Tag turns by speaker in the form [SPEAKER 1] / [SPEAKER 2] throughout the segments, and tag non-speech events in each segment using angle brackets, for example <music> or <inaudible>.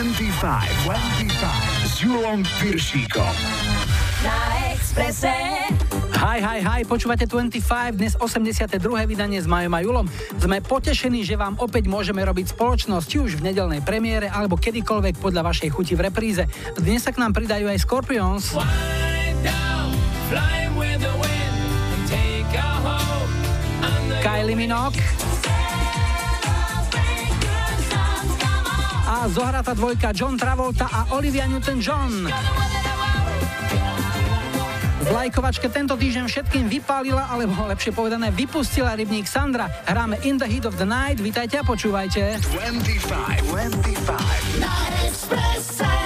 [SPEAKER 1] 25, 25 s Julom Piršíkom.
[SPEAKER 2] Na Exprese.
[SPEAKER 3] Hi, hi, hi, počúvate 25, dnes 82. vydanie s Majom a Julom. Sme potešení, že vám opäť môžeme robiť spoločnosť, či už v nedelnej premiére, alebo kedykoľvek podľa vašej chuti v repríze. Dnes sa k nám pridajú aj Scorpions. Kylie Minogue. A zohratá dvojka John Travolta a Olivia Newton-John. V lajkovačke tento týždeň všetkým vypálila, alebo lepšie povedané vypustila rybník Sandra. Hráme In the Heat of the Night, vítajte a počúvajte.
[SPEAKER 1] 25, 25.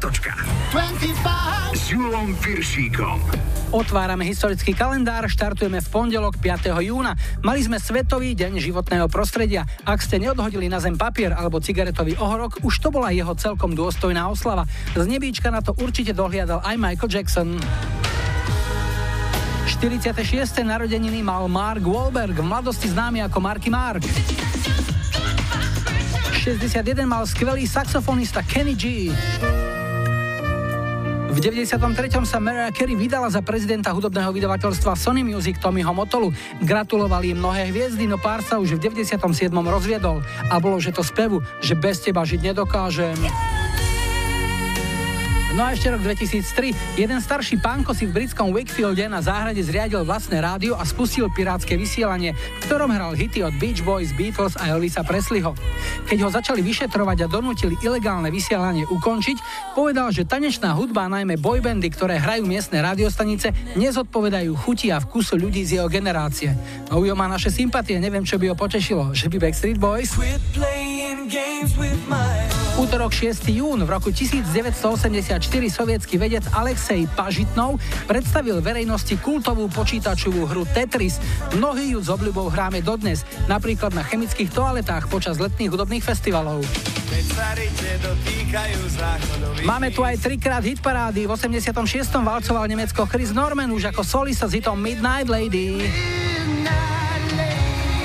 [SPEAKER 1] Spiatočka. 25. S Julom Piršíkom.
[SPEAKER 3] Otvárame historický kalendár, štartujeme v pondelok 5. júna. Mali sme Svetový deň životného prostredia. Ak ste neodhodili na zem papier alebo cigaretový ohorok, už to bola jeho celkom dôstojná oslava. Z nebíčka na to určite dohliadal aj Michael Jackson. 46. narodeniny mal Mark Wahlberg, v mladosti známy ako Marky Mark. 61 mal skvelý saxofonista Kenny G. V 93. sa Mariah Carey vydala za prezidenta hudobného vydavateľstva Sony Music Tommyho Motolu. Gratulovali im mnohé hviezdy, no pár sa už v 97. rozviedol. A bolo, že to spevu, že bez teba žiť nedokážem. No a ešte rok 2003. Jeden starší pánko si v britskom Wakefielde na záhrade zriadil vlastné rádio a spustil pirátske vysielanie, v ktorom hral hity od Beach Boys, Beatles a Elvisa Presleyho. Keď ho začali vyšetrovať a donútili ilegálne vysielanie ukončiť, povedal, že tanečná hudba, najmä boybandy, ktoré hrajú miestne radiostanice, nezodpovedajú chuti a vkusu ľudí z jeho generácie. No Ujo má naše sympatie, neviem, čo by ho potešilo, že by Backstreet Boys... Útorok 6. jún v roku 1984 sovietský vedec Alexej Pažitnov predstavil verejnosti kultovú počítačovú hru Tetris. Mnohí ju s obľubou hráme dodnes, napríklad na chemických toaletách počas letných hudobných festivalov. Máme tu aj trikrát hitparády. V 86. valcoval Nemecko Chris Norman už ako solista s hitom Midnight Lady.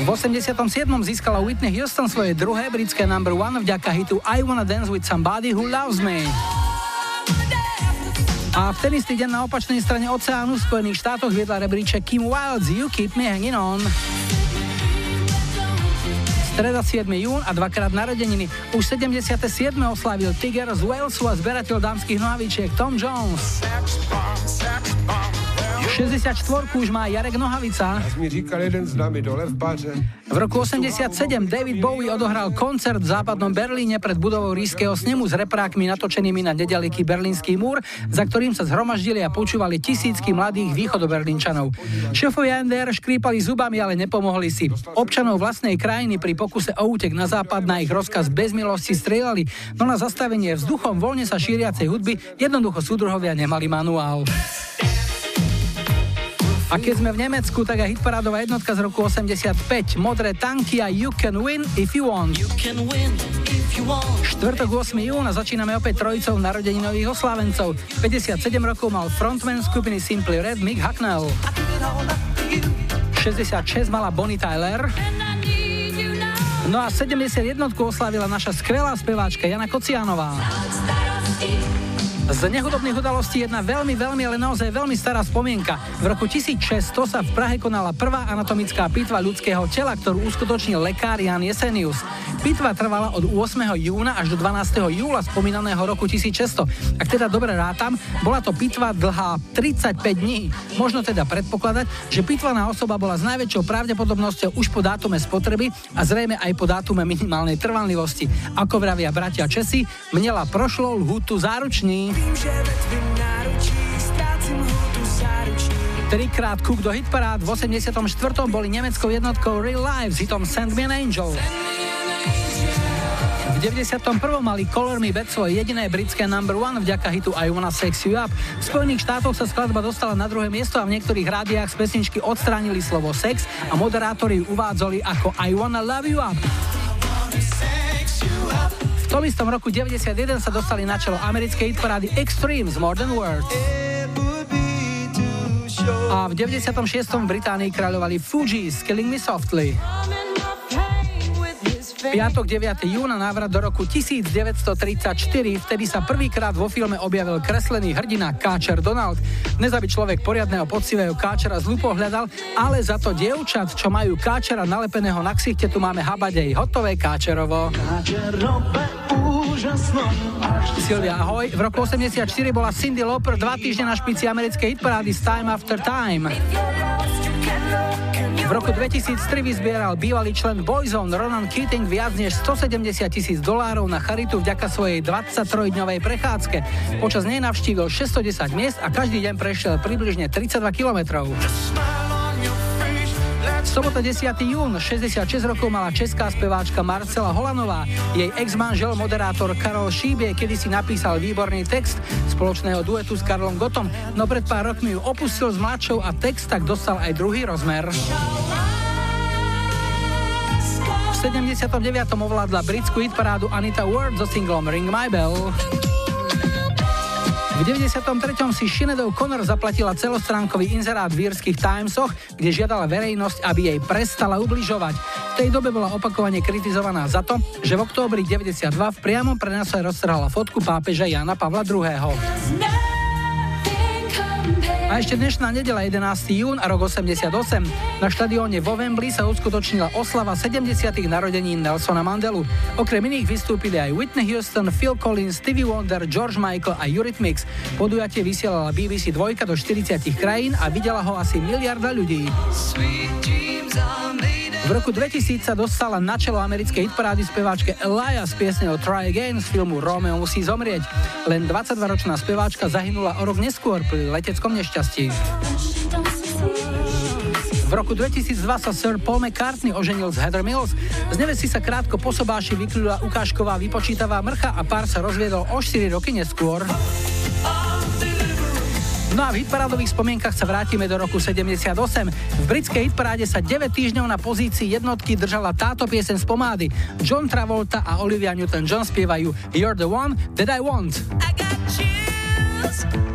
[SPEAKER 3] V 87. získala Whitney Houston svoje druhé britské number one vďaka hitu I Wanna Dance With Somebody Who Loves Me. A v ten istý deň na opačnej strane oceánu v Spojených štátoch viedla rebríček Kim Wilde's You Keep Me Hanging On. Streda 7. jún a dvakrát narodeniny. Už 77. oslavil Tiger z Walesu a zberateľ dámskych nohavičiek Tom Jones. 64 už má Jarek Nohavica.
[SPEAKER 4] mi říkal jeden z nami dole v páře.
[SPEAKER 3] V roku 87 David Bowie odohral koncert v západnom Berlíne pred budovou rískeho snemu s reprákmi natočenými na nedaleký berlínsky múr, za ktorým sa zhromaždili a počúvali tisícky mladých východoberlínčanov. Šéfovia NDR škrípali zubami, ale nepomohli si. Občanov vlastnej krajiny pri pokuse o útek na západ na ich rozkaz bez milosti strieľali, no na zastavenie vzduchom voľne sa šíriacej hudby jednoducho súdruhovia nemali manuál. A keď sme v Nemecku, tak aj hitparádová jednotka z roku 85. Modré tanky a You Can Win If You Want. Štvrtok 8. júna začíname opäť trojicou narodeninových oslávencov. 57 rokov mal frontman skupiny Simply Red Mick Hucknell. 66 mala Bonnie Tyler. No a 71 oslavila naša skvelá speváčka Jana Kocianová. Z nehudobných udalostí jedna veľmi, veľmi, ale naozaj veľmi stará spomienka. V roku 1600 sa v Prahe konala prvá anatomická pitva ľudského tela, ktorú uskutočnil lekár Jan Jesenius. Pitva trvala od 8. júna až do 12. júla spomínaného roku 1600. Ak teda dobre rátam, bola to pitva dlhá 35 dní. Možno teda predpokladať, že pitvaná osoba bola s najväčšou pravdepodobnosťou už po dátume spotreby a zrejme aj po dátume minimálnej trvanlivosti. Ako vravia bratia Česi, mnela prošlo lhutu Trikrát kúk do hitparád v 84. boli nemeckou jednotkou Real Life s hitom Send Me an Angel. V 91. mali Color Me Back svoje jediné britské number one vďaka hitu I Wanna Sex You Up. V Spojených štátoch sa skladba dostala na druhé miesto a v niektorých rádiách z pesničky odstránili slovo sex a moderátori ju uvádzali ako I Wanna Love You Up. Tom istom roku 91 sa dostali na čelo americkej hitparády Extremes More Than Words. A v 96. v Británii kráľovali Fugees Killing Me Softly. Piatok 9. júna návrat do roku 1934, vtedy sa prvýkrát vo filme objavil kreslený hrdina Káčer Donald. Dnes aby človek poriadného pocivého Káčera zlu pohľadal, ale za to dievčat, čo majú Káčera nalepeného na ksichte, tu máme habadej hotové Káčerovo. Silvia, ahoj. V roku 84 bola Cindy Lauper dva týždne na špici americkej hitparády Time After Time. V roku 2003 vyzbieral bývalý člen Boyzone Ronan Keating viac než 170 tisíc dolárov na charitu vďaka svojej 23-dňovej prechádzke. Počas nej navštívil 610 miest a každý deň prešiel približne 32 kilometrov. Sobota 10. jún, 66 rokov mala česká speváčka Marcela Holanová. Jej ex-manžel, moderátor Karol Šíbie, kedy si napísal výborný text spoločného duetu s Karlom Gotom, no pred pár rokmi ju opustil s mladšou a text tak dostal aj druhý rozmer. V 79. ovládla britskú hitparádu Anita Ward so singlom Ring My Bell. V 93. si Sinead O'Connor zaplatila celostránkový inzerát v írskych Timesoch, kde žiadala verejnosť, aby jej prestala ubližovať. V tej dobe bola opakovane kritizovaná za to, že v októbri 92 v priamom prenase roztrhala fotku pápeža Jana Pavla II. A ešte dnešná nedela 11. jún a rok 88. Na štadióne vo Wembley sa uskutočnila oslava 70. narodení Nelsona Mandelu. Okrem iných vystúpili aj Whitney Houston, Phil Collins, Stevie Wonder, George Michael a Eurythmics. Podujatie vysielala BBC 2 do 40 krajín a videla ho asi miliarda ľudí. V roku 2000 sa dostala na čelo americkej hitparády speváčke Elia s piesňou Try Again z filmu Romeo musí zomrieť. Len 22-ročná speváčka zahynula o rok neskôr pri leteckom nešťastí. V roku 2002 sa Sir Paul McCartney oženil s Heather Mills. Z nevesti sa krátko po sobáši vykľúla ukážková vypočítavá mrcha a pár sa rozviedol o 4 roky neskôr. No a v hitparádových spomienkach sa vrátime do roku 78. V britskej hitparáde sa 9 týždňov na pozícii jednotky držala táto piesen z pomády. John Travolta a Olivia Newton-John spievajú You're the one that I want. I got chills.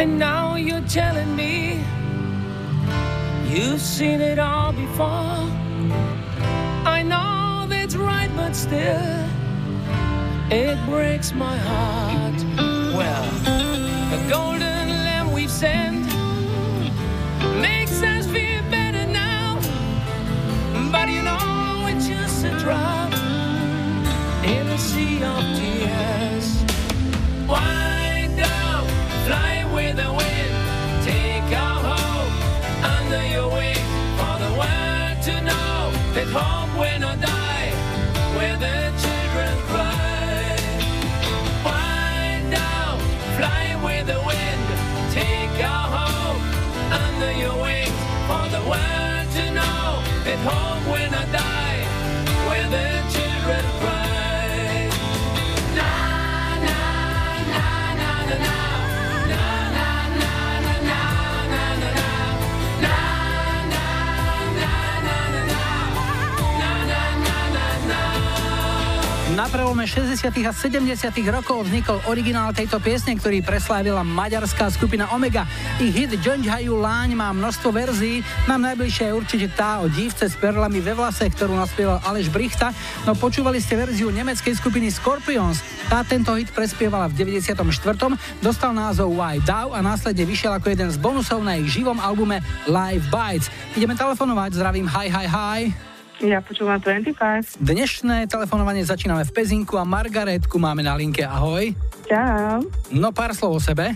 [SPEAKER 5] And
[SPEAKER 2] now you're telling me you've seen it all before. I know that's right, but still, it breaks my heart. Well, the golden lamb we've sent that home when I die, where the children cry. Wind down, fly with the wind, take our hope under your wing for the world to know that home when I die, where the children cry. Na
[SPEAKER 3] prelome 60. a 70. rokov vznikol originál tejto piesne, ktorý preslávila maďarská skupina Omega. Ich hit Džonžhajú láň má množstvo verzií, nám najbližšia je určite tá o dívce s perlami ve vlase, ktorú naspieval Aleš Brichta, no počúvali ste verziu nemeckej skupiny Scorpions. Tá tento hit prespievala v 94. dostal názov Why Dow a následne vyšiel ako jeden z bonusov na ich živom albume Live Bites. Ideme telefonovať, zdravím, hi, hi, hi.
[SPEAKER 6] Ja počúvam 25.
[SPEAKER 3] Dnešné telefonovanie začíname v Pezinku a Margaretku máme na linke. Ahoj.
[SPEAKER 6] Čau.
[SPEAKER 3] No pár slov o sebe.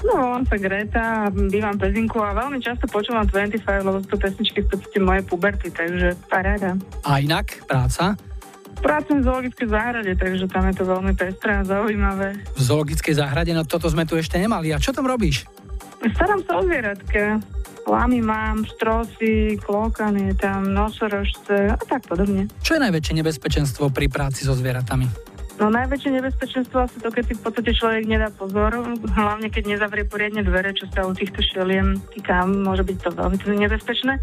[SPEAKER 6] No, volám sa Greta, bývam v Pezinku a veľmi často počúvam 25, lebo sú to pesničky v podstate moje puberty, takže paráda.
[SPEAKER 3] A inak, práca
[SPEAKER 6] Pracujem v zoologickej záhrade, takže tam je to veľmi pestré a zaujímavé.
[SPEAKER 3] v zoologickej záhrade, no toto sme tu ešte nemali. A čo tam robíš?
[SPEAKER 6] Starám sa o zvieratka. Lamy mám, štrosy, klokany, tam nosorožce a tak podobne.
[SPEAKER 3] Čo je najväčšie nebezpečenstvo pri práci so zvieratami?
[SPEAKER 6] No najväčšie nebezpečenstvo asi to, keď si v podstate človek nedá pozor, hlavne keď nezavrie poriadne dvere, čo sa u týchto šeliem týka, môže byť to veľmi nebezpečné.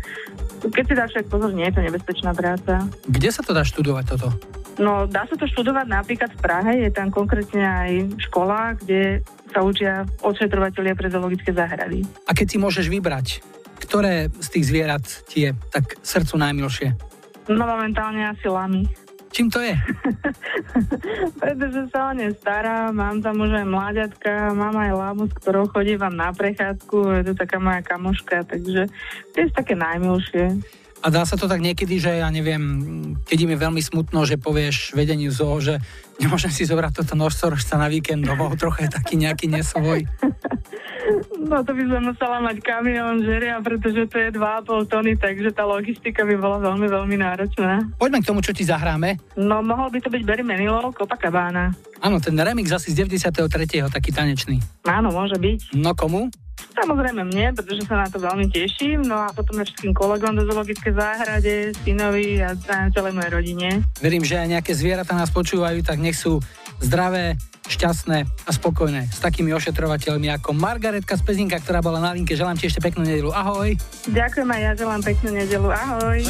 [SPEAKER 6] Keď si dá človek pozor, nie je to nebezpečná práca.
[SPEAKER 3] Kde sa to dá študovať toto?
[SPEAKER 6] No dá sa to študovať napríklad v Prahe, je tam konkrétne aj škola, kde sa učia odšetrovateľia pre zoologické záhrady.
[SPEAKER 3] A keď si môžeš vybrať, ktoré z tých zvierat ti je tak srdcu najmilšie?
[SPEAKER 6] No momentálne asi lamy.
[SPEAKER 3] Čím to je? <laughs>
[SPEAKER 6] Pretože sa o ne stará, mám tam už aj mláďatka, mám aj lamu, s ktorou chodívam na prechádzku, je to taká moja kamoška, takže to je také najmilšie.
[SPEAKER 3] A dá sa to tak niekedy, že ja neviem, keď im je veľmi smutno, že povieš vedeniu zoo, že nemôžem si zobrať toto nosorožca na víkend domov, trocha je taký nejaký nesvoj. <laughs>
[SPEAKER 6] No to by som musela mať kamión žeria, pretože to je 2,5 tony, takže tá logistika by bola veľmi, veľmi náročná.
[SPEAKER 3] Poďme k tomu, čo ti zahráme.
[SPEAKER 6] No mohol by to byť Barry Manilow, Copacabana.
[SPEAKER 3] Áno, ten remix asi z 93. taký tanečný.
[SPEAKER 6] Áno, môže byť.
[SPEAKER 3] No komu?
[SPEAKER 6] Samozrejme mne, pretože sa na to veľmi teším. No a potom aj všetkým kolegom do zoologické záhrade, synovi a celej mojej rodine.
[SPEAKER 3] Verím, že aj nejaké zvieratá nás počúvajú, tak nech sú zdravé, šťastné a spokojné s takými ošetrovateľmi ako Margaretka z Pezinka, ktorá bola na linke. Želám ti ešte peknú nedelu. Ahoj.
[SPEAKER 6] Ďakujem aj ja, želám peknú nedelu. Ahoj.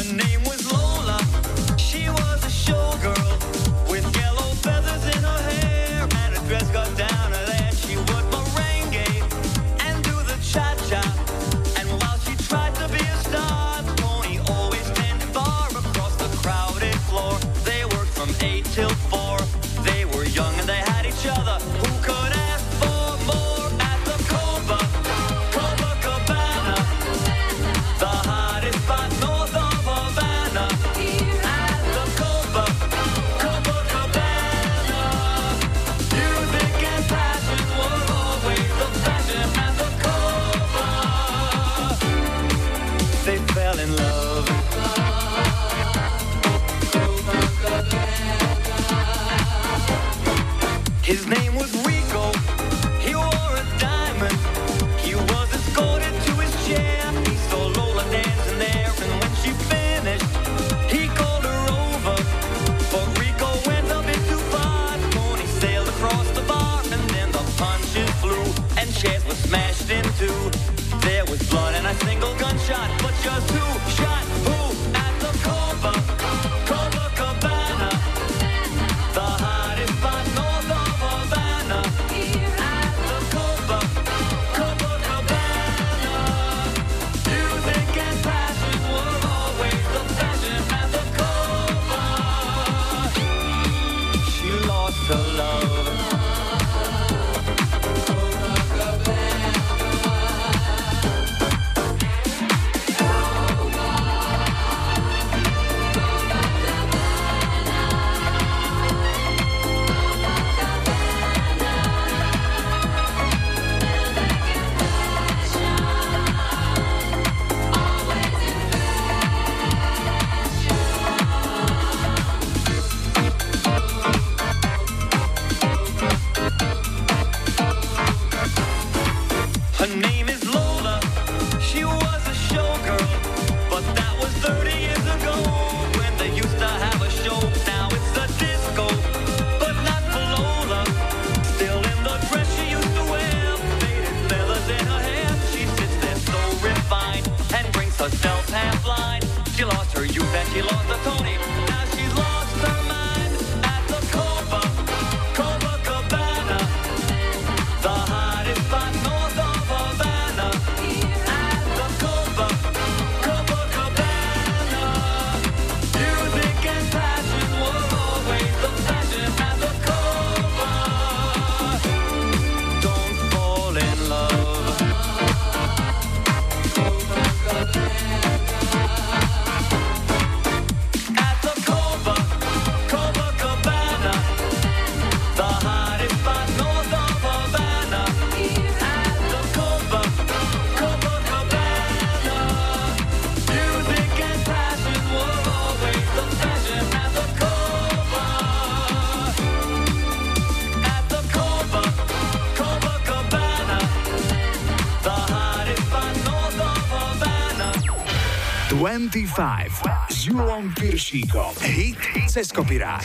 [SPEAKER 1] 25 Julom Piršíkom. Hit cez kopirát.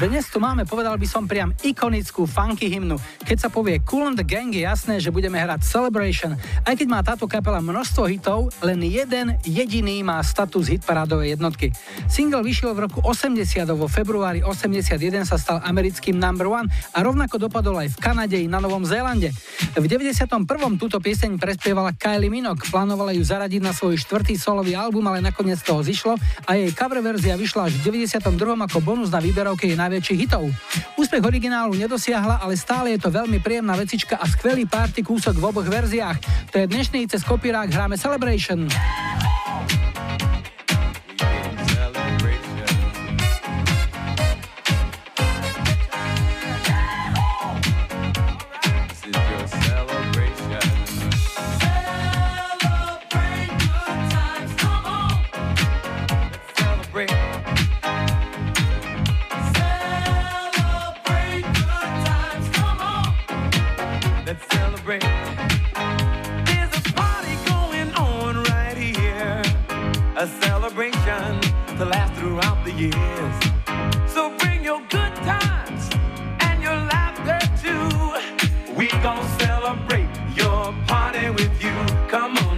[SPEAKER 3] Dnes tu máme, povedal by som priam, ikonickú funky hymnu. Keď sa povie Cool and the Gang, je jasné, že budeme hrať Celebration. Aj keď má táto kapela množstvo hitov, len jeden jediný má status hit parádovej jednotky. Single vyšiel v roku 80 vo februári 81 sa stal americkým number one a rovnako dopadol aj v Kanade i na Novom Zélande. V 91. túto pieseň prespievala Kylie Minok, plánovala ju zaradiť na svoj štvrtý solový album, ale nakoniec toho zišlo a je jej cover verzia vyšla až v 92. ako bonus na výberovke jej najväčších hitov. Úspech originálu nedosiahla, ale stále je to veľmi príjemná vecička a skvelý party kúsok v oboch verziách. To je dnešný cez kopírák hráme Celebration.
[SPEAKER 7] years. So bring your good times and your laughter too. We gonna celebrate your party with you. Come on.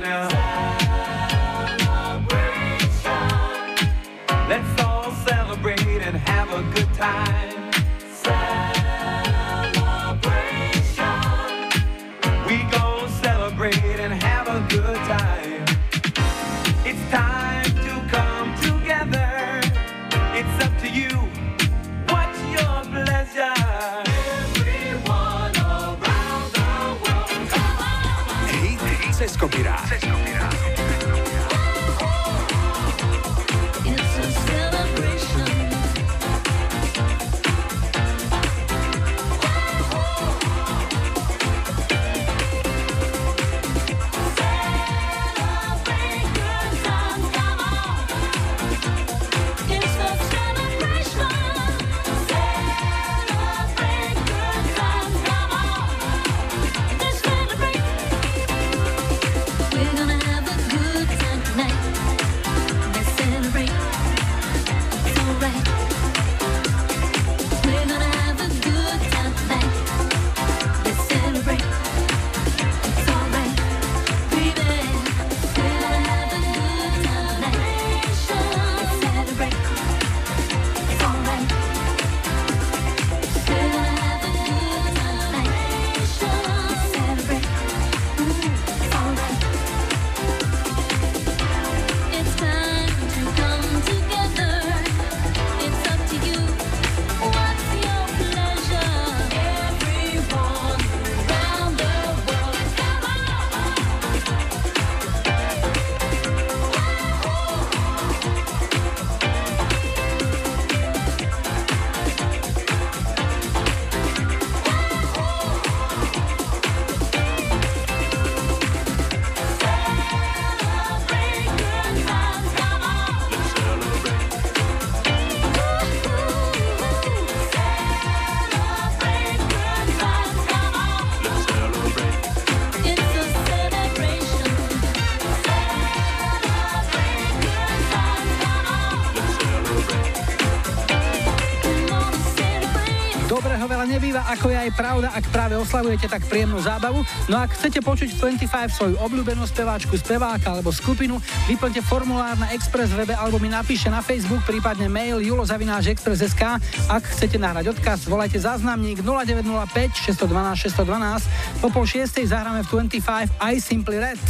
[SPEAKER 3] Oslavujete tak príjemnú zábavu. No ak chcete počuť 25 svoju obľúbenú speváčku, speváka alebo skupinu, vyplňte formulár na Express webe alebo mi napíšte na Facebook, prípadne mail julozavináš.express.sk. Ak chcete nahrať odkaz, volajte záznamník 0905 612 612. Po pol šiestej zahráme v 25 I Simply Red.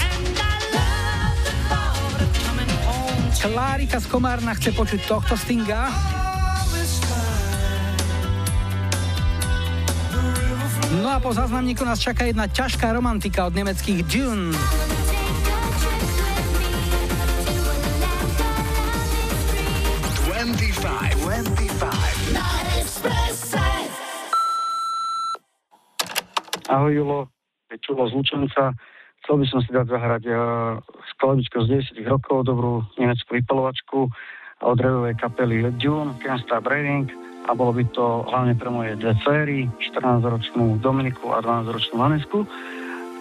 [SPEAKER 3] Klárika z Komárna chce počuť tohto stinga. A po záznamníku nás čaká jedna ťažká romantika od nemeckých Dune.
[SPEAKER 8] 25, 25.
[SPEAKER 2] Na Expresse.
[SPEAKER 9] Ahoj Julo, je Čulo z Lučenca. Chcel by som si dať zahrať uh, skladbičku z 10 rokov, dobrú nemeckú vypalovačku od revovej kapely Dune, Can't Stop Raining a bolo by to hlavne pre moje dve céry, 14-ročnú Dominiku a 12-ročnú Vanesku,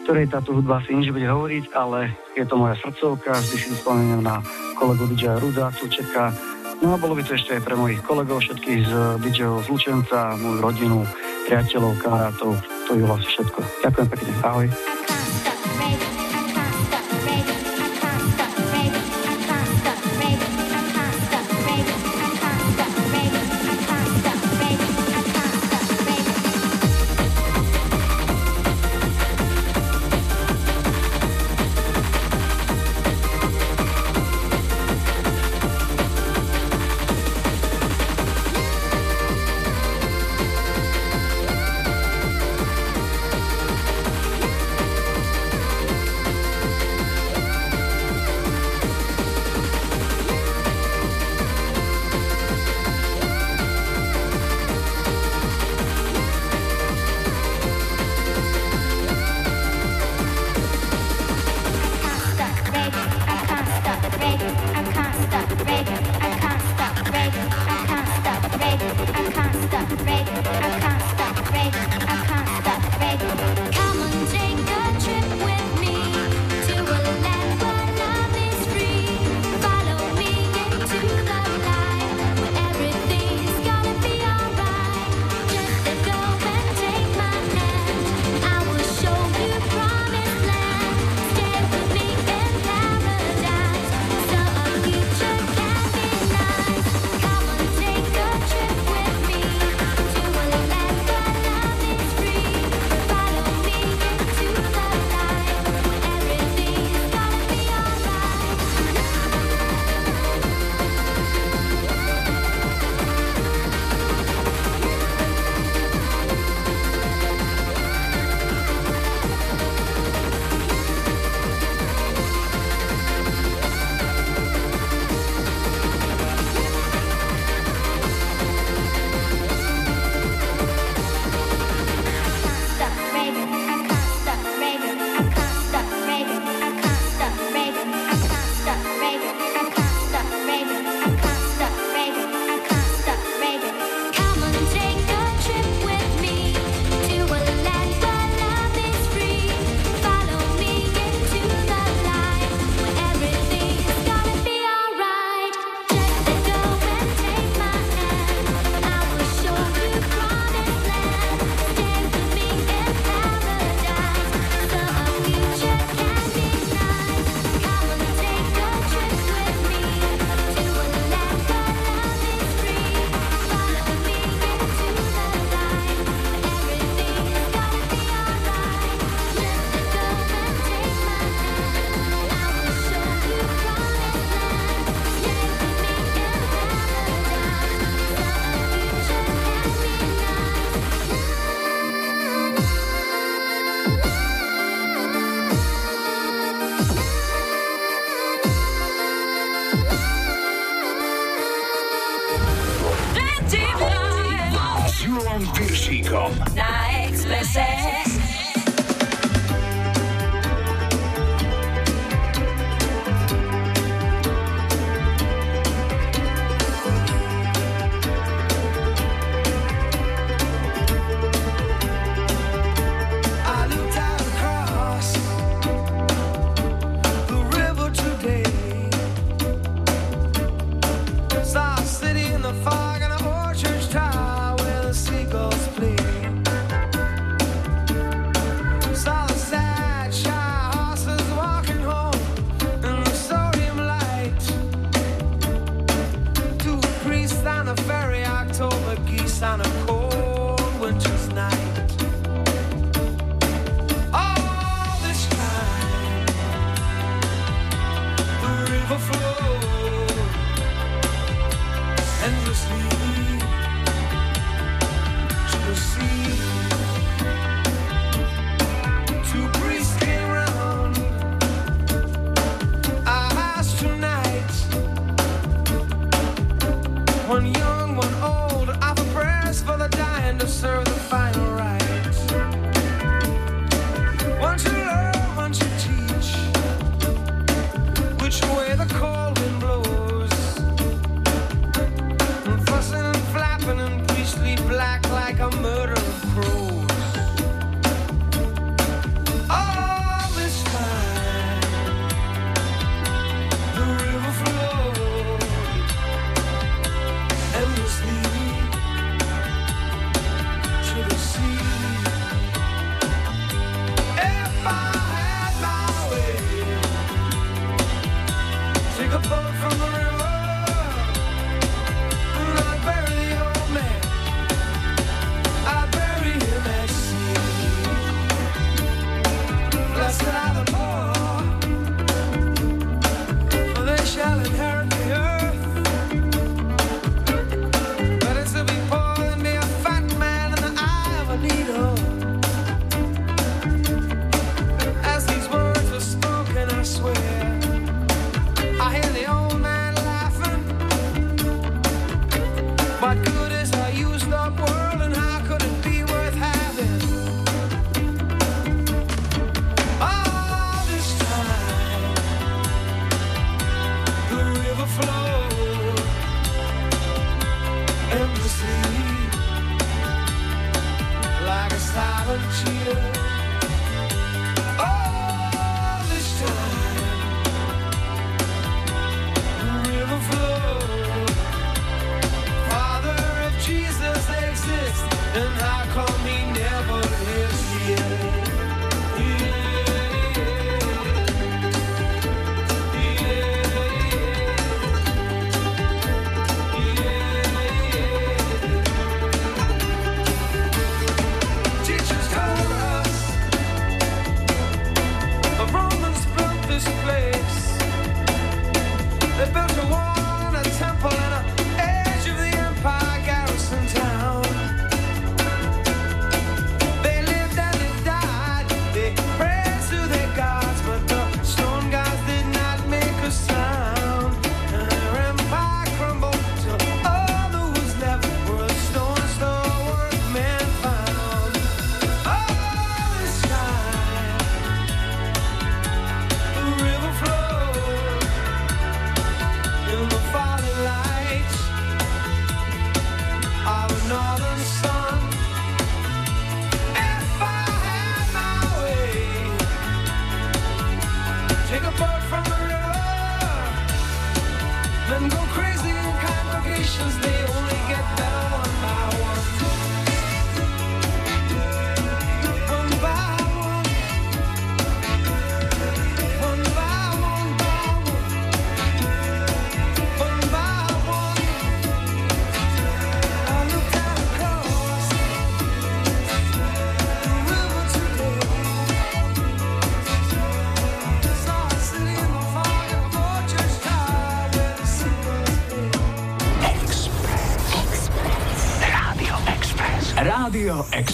[SPEAKER 9] ktorej táto hudba si nič bude hovoriť, ale je to moja srdcovka, vždy si spomeniem na kolegu DJ Ruda, Tučeka, no a bolo by to ešte aj pre mojich kolegov, všetkých z DJov z Lučenca, moju rodinu, priateľov, kamarátov, to je vlastne všetko. Ďakujem pekne, ahoj.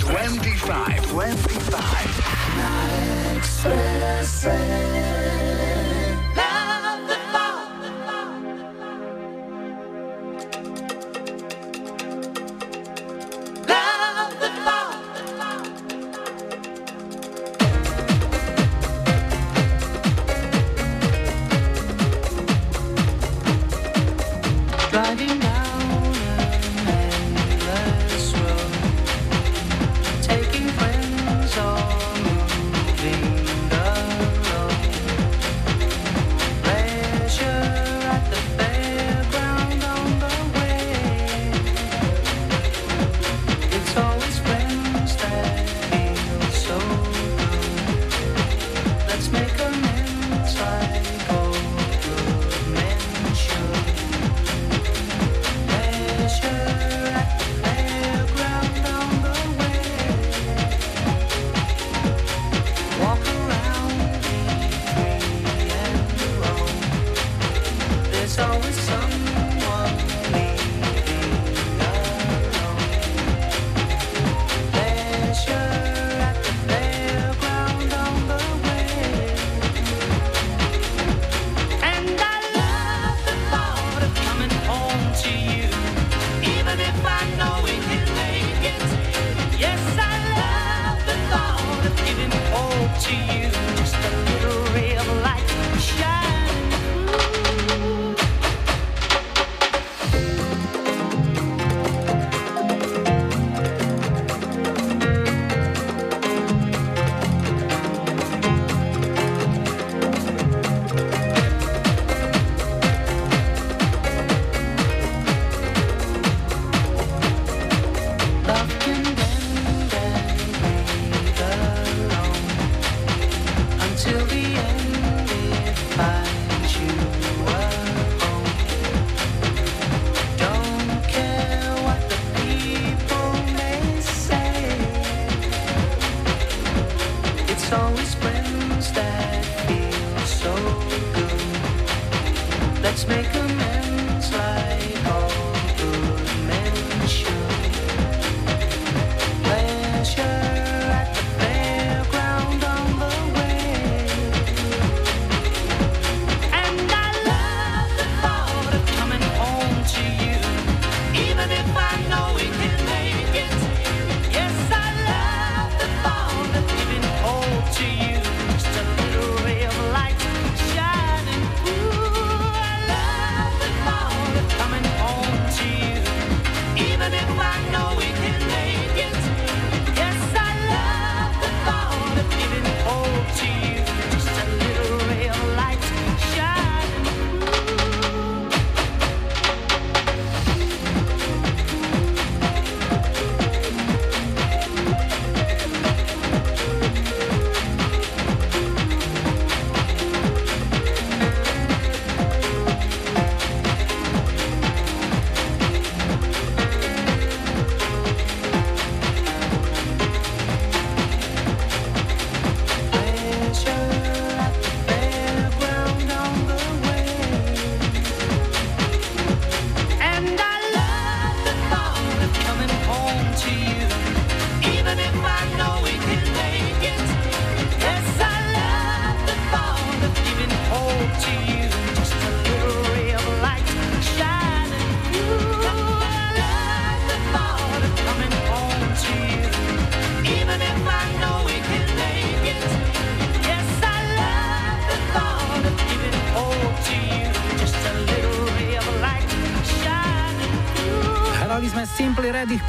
[SPEAKER 10] 25. 25.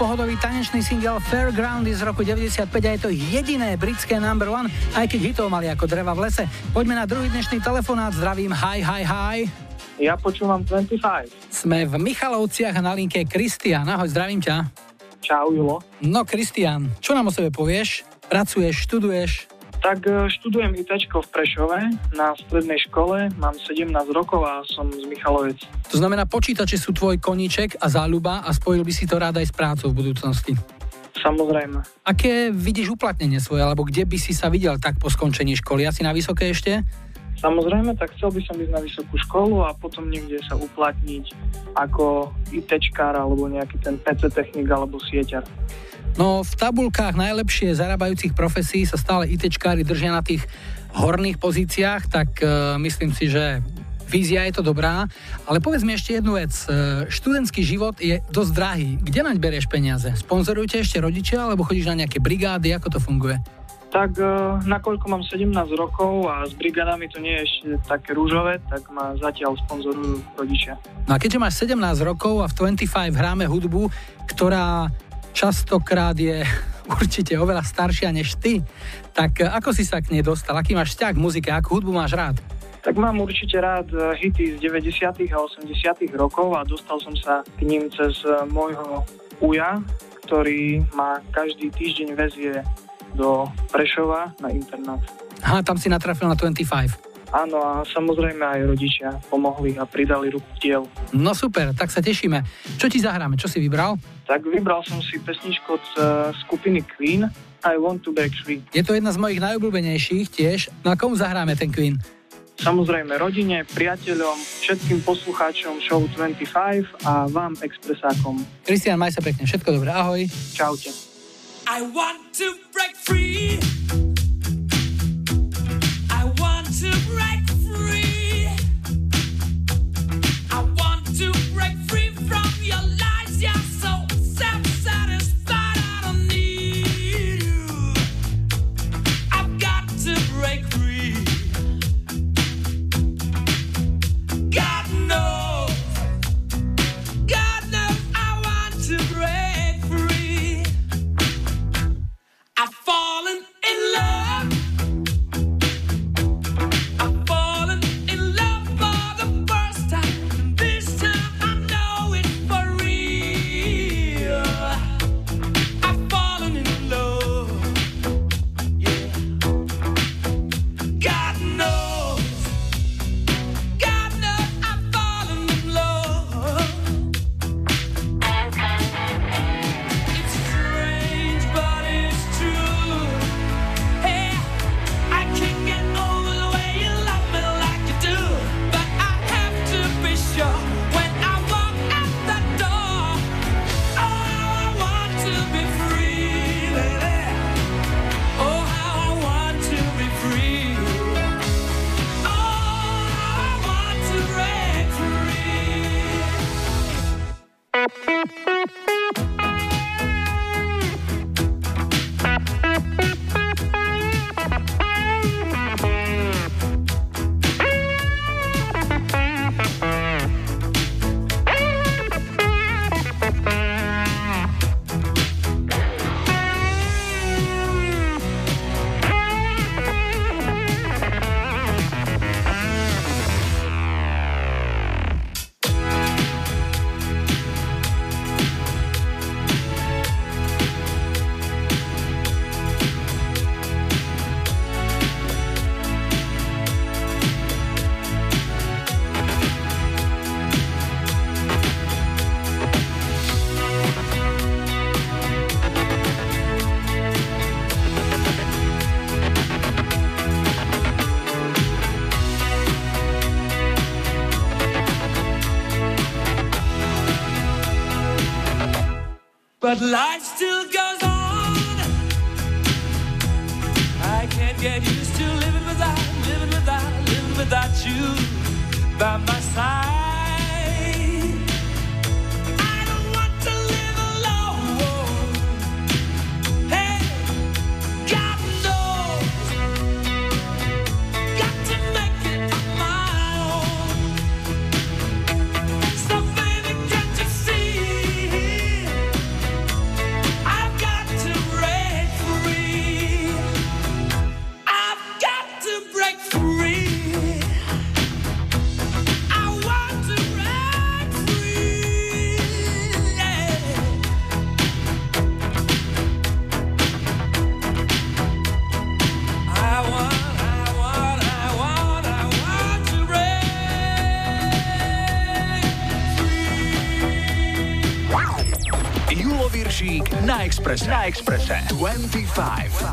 [SPEAKER 3] pohodový tanečný single Fairground z roku 95 a je to jediné britské number one, aj keď hitov mali ako dreva v lese. Poďme na druhý dnešný telefonát, zdravím, hi, hi, hi.
[SPEAKER 11] Ja počúvam 25.
[SPEAKER 3] Sme v Michalovciach na linke Kristian. Ahoj, zdravím ťa.
[SPEAKER 11] Čau, Julo.
[SPEAKER 3] No, Kristian, čo nám o sebe povieš? Pracuješ, študuješ?
[SPEAKER 11] Tak e, študujem IT v Prešove na strednej škole, mám 17 rokov a som z Michalovec.
[SPEAKER 3] To znamená, počítače sú tvoj koníček a záľuba a spojil by si to rád aj s prácou v budúcnosti.
[SPEAKER 11] Samozrejme.
[SPEAKER 3] Aké vidíš uplatnenie svoje, alebo kde by si sa videl tak po skončení školy? Asi na vysoké ešte?
[SPEAKER 11] Samozrejme, tak chcel by som ísť na vysokú školu a potom niekde sa uplatniť ako ITčkár alebo nejaký ten PC technik alebo sieťar.
[SPEAKER 3] No v tabulkách najlepšie zarábajúcich profesí sa stále ITčkári držia na tých horných pozíciách, tak uh, myslím si, že vízia je to dobrá. Ale povedz mi ešte jednu vec. Uh, študentský život je dosť drahý. Kde naň berieš peniaze? Sponzorujú ťa ešte rodičia alebo chodíš na nejaké brigády? Ako to funguje?
[SPEAKER 11] Tak e, nakoľko mám 17 rokov a s brigádami to nie je ešte také rúžové, tak ma zatiaľ sponzorujú rodičia.
[SPEAKER 3] No a keďže máš 17 rokov a v 25 hráme hudbu, ktorá častokrát je <laughs> určite oveľa staršia než ty, tak e, ako si sa k nej dostal? Aký máš vzťah k muzike? Akú hudbu máš rád?
[SPEAKER 11] Tak mám určite rád e, hity z 90. a 80. rokov a dostal som sa k ním cez e, môjho uja, ktorý ma každý týždeň vezie do Prešova na internát.
[SPEAKER 3] Aha, tam si natrafil na 25.
[SPEAKER 11] Áno a samozrejme aj rodičia pomohli a pridali ruku k dielu.
[SPEAKER 3] No super, tak sa tešíme. Čo ti zahráme? Čo si vybral?
[SPEAKER 11] Tak vybral som si pesničku od uh, skupiny Queen I Want to Break Free.
[SPEAKER 3] Je to jedna z mojich najobľúbenejších tiež. No a komu zahráme ten Queen?
[SPEAKER 11] Samozrejme rodine, priateľom, všetkým poslucháčom show 25 a vám expresákom.
[SPEAKER 3] Kristian, maj sa pekne, všetko dobré, ahoj.
[SPEAKER 11] Čaute.
[SPEAKER 2] I want to break free. But life
[SPEAKER 9] Exprese. Na Exprese. 25. 25.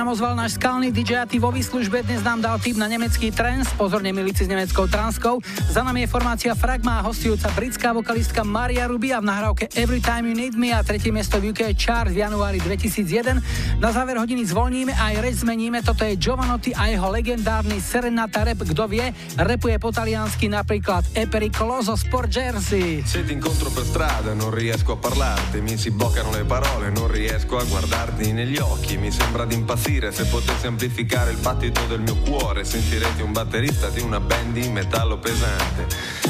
[SPEAKER 3] nám ozval náš skalný DJ a vo výslužbe. Dnes nám dal tip na nemecký trance, pozorne milici s nemeckou transkou. Za nami je formácia Fragma a hostujúca britská vokalistka Maria Rubia v nahrávke Every Time You Need Me a tretie miesto v UK Chart v januári 2001. Na záver hodiny zvolníme a aj reč zmeníme, toto je Giovanotti a jeho legendárny Serenata rap, kto vie, repuje po taliansky napríklad E pericoloso sport jersey.
[SPEAKER 12] Se ti incontro per strada non riesco a parlarti, mi si bloccano le parole, non riesco a guardarti negli occhi, mi sembra di impazzire se potessi amplificare il battito del mio cuore, sentirete un batterista di una band di metallo pesante.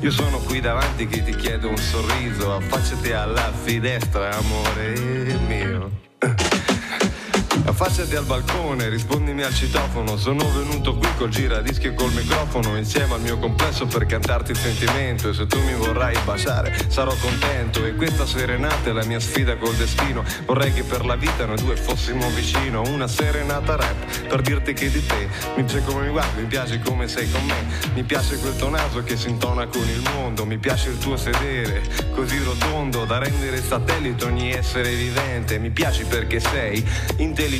[SPEAKER 12] Io sono qui davanti che ti chiedo un sorriso, affacciati alla finestra, amore mio. Affacciati al balcone, rispondimi al citofono. Sono venuto qui col giradischi e col microfono insieme al mio complesso per cantarti il sentimento. E se tu mi vorrai baciare, sarò contento. E questa serenata è la mia sfida col destino. Vorrei che per la vita noi due fossimo vicino. Una serenata rap per dirti che di te mi piace come mi guardi, mi piace come sei con me. Mi piace quel tuo naso che si intona con il mondo. Mi piace il tuo sedere così rotondo da rendere satellite ogni essere vivente. Mi piaci perché sei intelligente,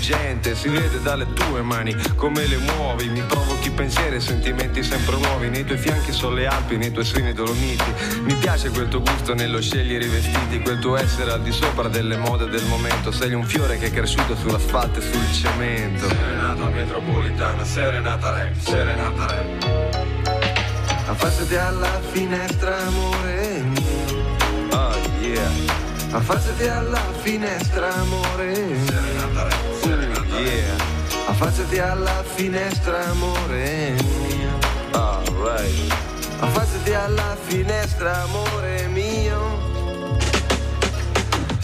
[SPEAKER 12] si vede dalle tue mani come le muovi. Mi provochi pensieri e sentimenti sempre nuovi. Nei tuoi fianchi sono le Alpi, nei tuoi seni dolomiti. Mi piace quel tuo gusto nello scegliere i vestiti, quel tuo essere al di sopra delle mode del momento. Sei un fiore che è cresciuto sull'asfalto e sul cemento. Serenata metropolitana, serenata rap, serenata rap.
[SPEAKER 13] Affacciati alla finestra, amore mio.
[SPEAKER 12] Oh yeah.
[SPEAKER 13] Affacciati alla finestra, amore
[SPEAKER 12] Serenata serenata yeah.
[SPEAKER 13] Affacciati alla finestra, amore mio.
[SPEAKER 12] Alright.
[SPEAKER 13] Affacciati alla finestra, amore mio.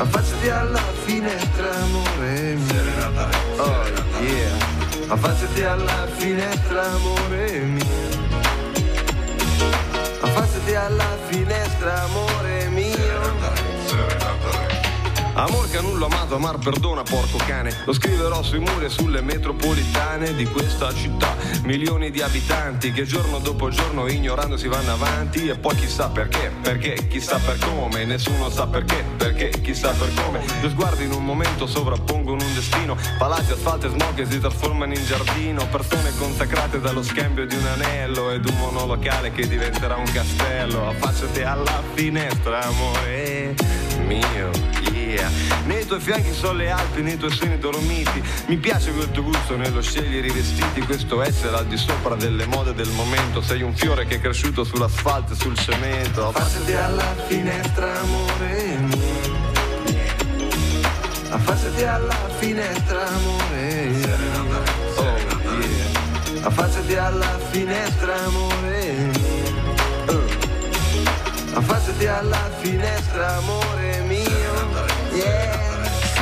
[SPEAKER 13] Affacciati alla finestra, amore mio.
[SPEAKER 12] Serenata rap,
[SPEAKER 13] Oh
[SPEAKER 12] serenata
[SPEAKER 13] yeah. Affacciati alla finestra, amore mio. Affacciati alla finestra, amore mio.
[SPEAKER 12] Serenata rap Amor che a nulla amato, amar perdona, porco cane. Lo scriverò sui muri e sulle metropolitane di questa città. Milioni di abitanti che giorno dopo giorno ignorando si vanno avanti. E poi chissà perché, perché, chissà per come. Nessuno sa perché, perché, chissà per come. Due sguardi in un momento sovrappongono un destino. Palazzi, asfalto e smog che si trasformano in giardino. Persone consacrate dallo scambio di un anello ed un monolocale che diventerà un castello. Affacciati alla finestra, amore mio, yeah. Nei tuoi fianchi sono le Alpi, nei tuoi seni dolomiti. Mi piace quel tuo gusto nello scegliere i vestiti. Questo essere al di sopra delle mode del momento. Sei un fiore che è cresciuto sull'asfalto e sul cemento.
[SPEAKER 13] Affacciati alla finestra, amore mio. Affacciati alla finestra, amore mio.
[SPEAKER 12] Oh, yeah.
[SPEAKER 13] Affacciati alla finestra, amore mio. Affacciati alla finestra, amore mio. Yeah.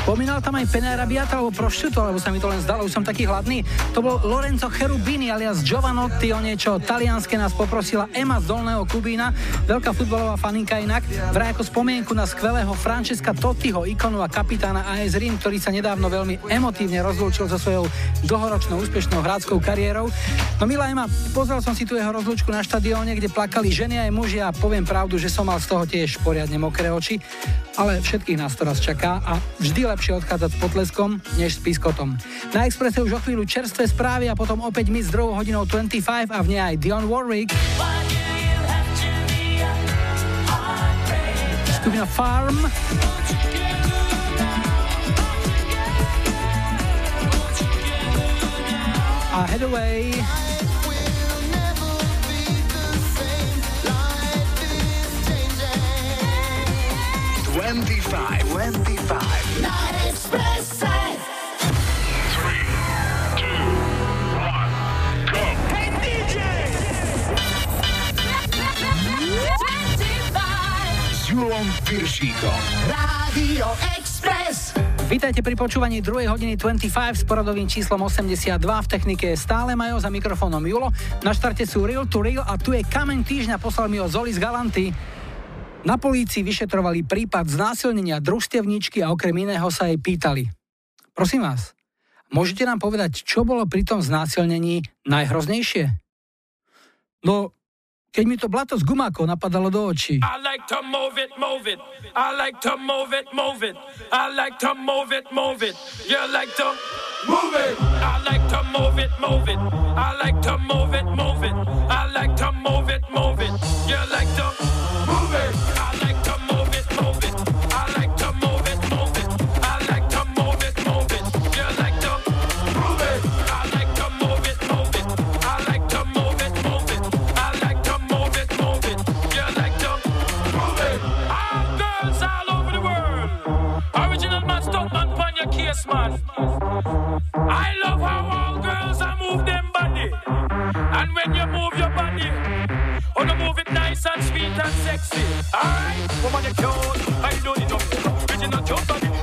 [SPEAKER 3] Spomínal tam aj Pene Rabiata alebo Prosciutto, lebo sa mi to len zdalo, už som taký hladný. To bol Lorenzo Cherubini alias Giovanotti, o niečo talianske nás poprosila Ema z Dolného Kubína, veľká futbalová faninka inak, vraj ako spomienku na skvelého Francesca Tottiho, ikonu a kapitána AS Rim, ktorý sa nedávno veľmi emotívne rozlúčil so svojou dlhoročnou úspešnou hráckou kariérou. No milá Ema, pozrel som si tu jeho rozlúčku na štadióne, kde plakali ženy aj muži a poviem pravdu, že som mal z toho tiež poriadne mokré oči, ale všetkých nás to raz čaká a vždy lepšie odchádzať s potleskom, než s piskotom. Na Expresse už o chvíľu čerstvé správy a potom opäť my s druhou hodinou 25 a v nej aj Dion Warwick. Skupina Farm. A Headaway.
[SPEAKER 8] Twenty-five. Twenty-five. S Julom Piršíkom.
[SPEAKER 2] Radio Express.
[SPEAKER 3] Vítajte pri počúvaní 2. hodiny 25 s poradovým číslom 82. V technike je stále Majo za mikrofónom Julo. Na štarte sú Real to Real a tu je kameň týždňa, poslal mi ho Zoli z Galanty. Na polícii vyšetrovali prípad znásilnenia družstevníčky a okrem iného sa jej pýtali. Prosím vás, môžete nám povedať, čo bolo pri tom znásilnení najhroznejšie? No, keď mi to blato z gumákov napadalo do očí.
[SPEAKER 5] I like to move it, move it. I like to move it, move it. I like to move it, move it. You like to move it. I like to move it, move it. I like to move it, move it. I like to move it, move it. You like to move it. yes. I love how all girls are move them body. And when you move your body, oh, to move it nice and sweet and sexy. Alright, woman, you're cute. I know you don't. Bitch, you're not your body.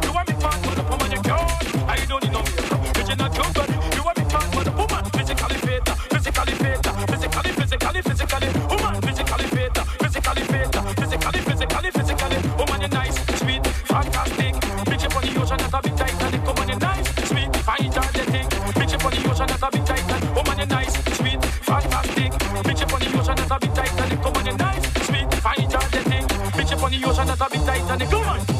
[SPEAKER 5] the come on.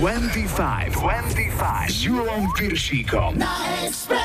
[SPEAKER 8] 25. 25. S Júlom Piršíkom.
[SPEAKER 2] Na
[SPEAKER 3] Express.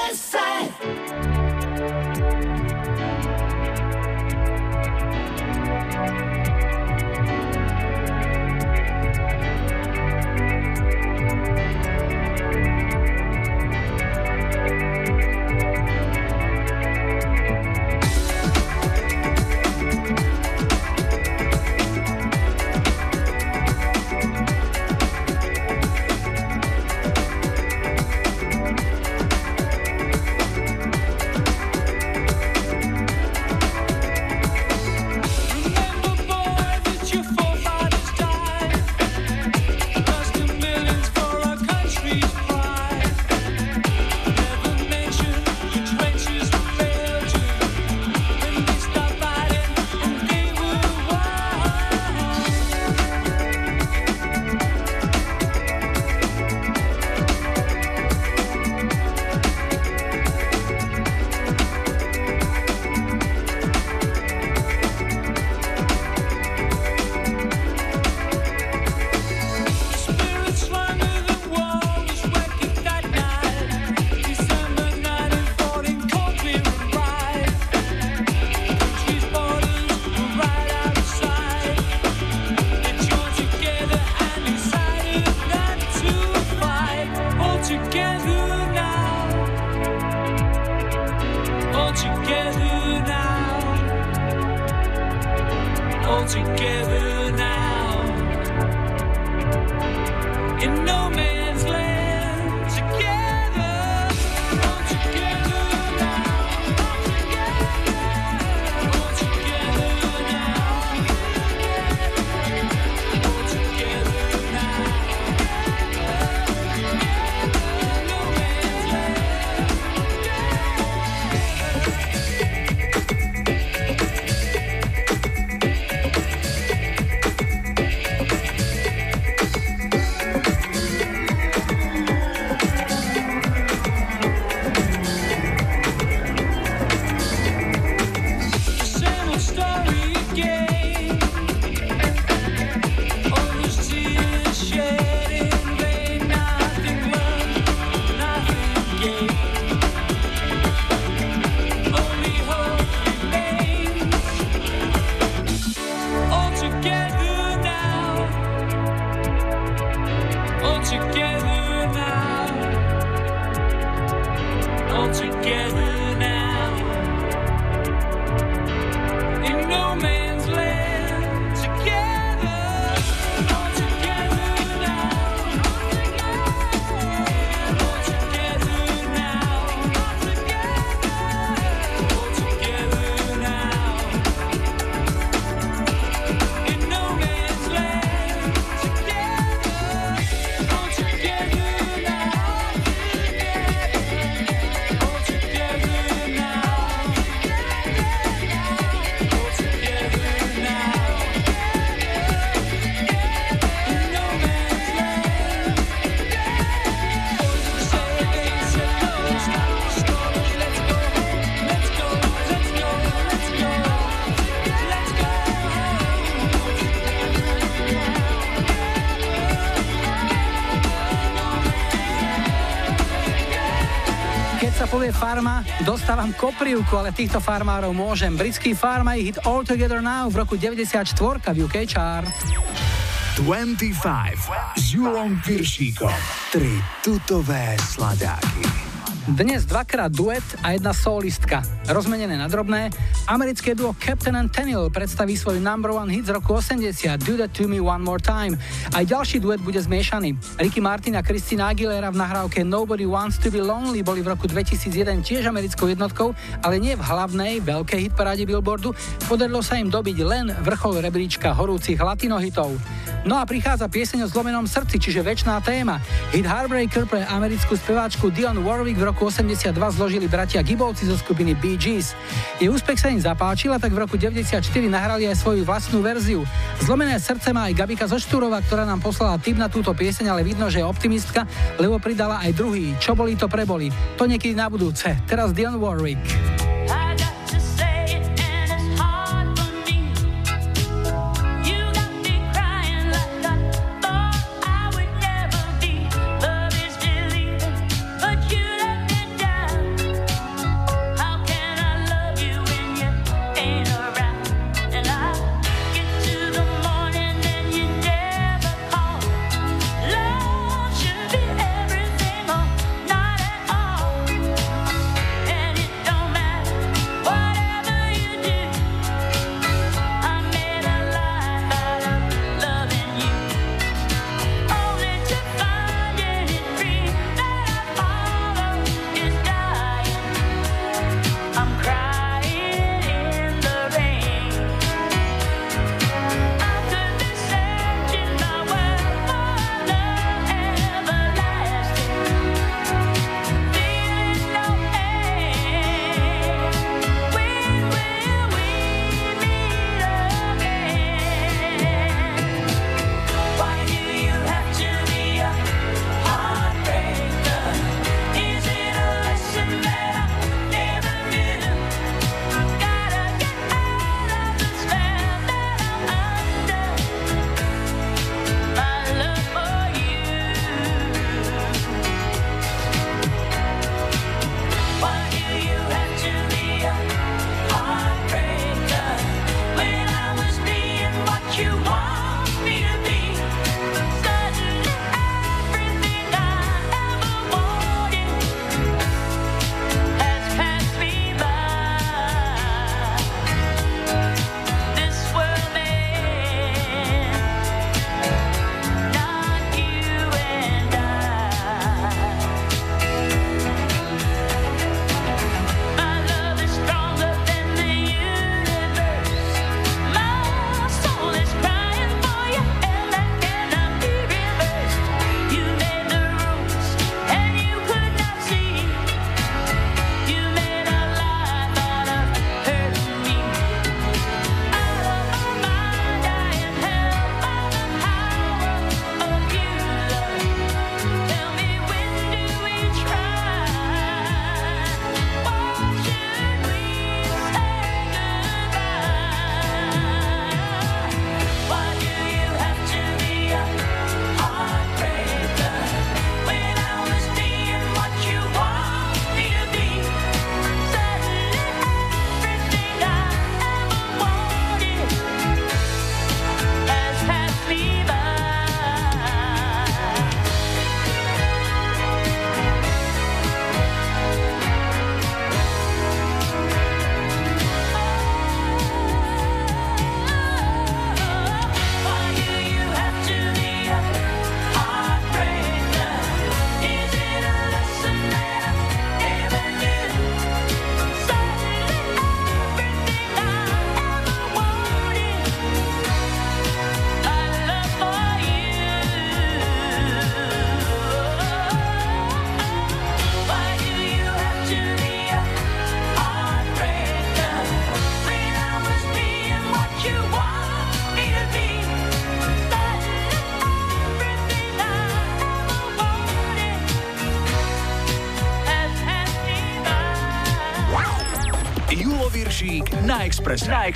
[SPEAKER 3] Farma, dostávam koprivku, ale týchto farmárov môžem. Britský farma ich hit All Together Now v roku 94 v UK chart.
[SPEAKER 8] 25 s Julom Piršíkom. Tri tutové sladáky.
[SPEAKER 3] Dnes dvakrát duet a jedna solistka. Rozmenené na drobné, americké duo Captain and Tennille predstaví svoj number one hit z roku 80 Do That To Me One More Time. Aj ďalší duet bude zmiešaný. Ricky Martin a Christina Aguilera v nahrávke Nobody Wants To Be Lonely boli v roku 2001 tiež americkou jednotkou, ale nie v hlavnej veľkej hitparáde Billboardu. Podarilo sa im dobiť len vrchol rebríčka horúcich latinohitov. No a prichádza pieseň o zlomenom srdci, čiže väčšiná téma. Hit Heartbreaker pre americkú speváčku Dion Warwick v roku 82 zložili bratia Gibovci zo skupiny Bee Gees. Jej úspech sa zapáčil a tak v roku 94 nahrali aj svoju vlastnú verziu. Zlomené srdce má aj Gabika zo Štúrova, ktorá nám poslala tip na túto pieseň, ale vidno, že je optimistka, lebo pridala aj druhý. Čo boli, to preboli. To niekedy na budúce. Teraz Dion Warwick.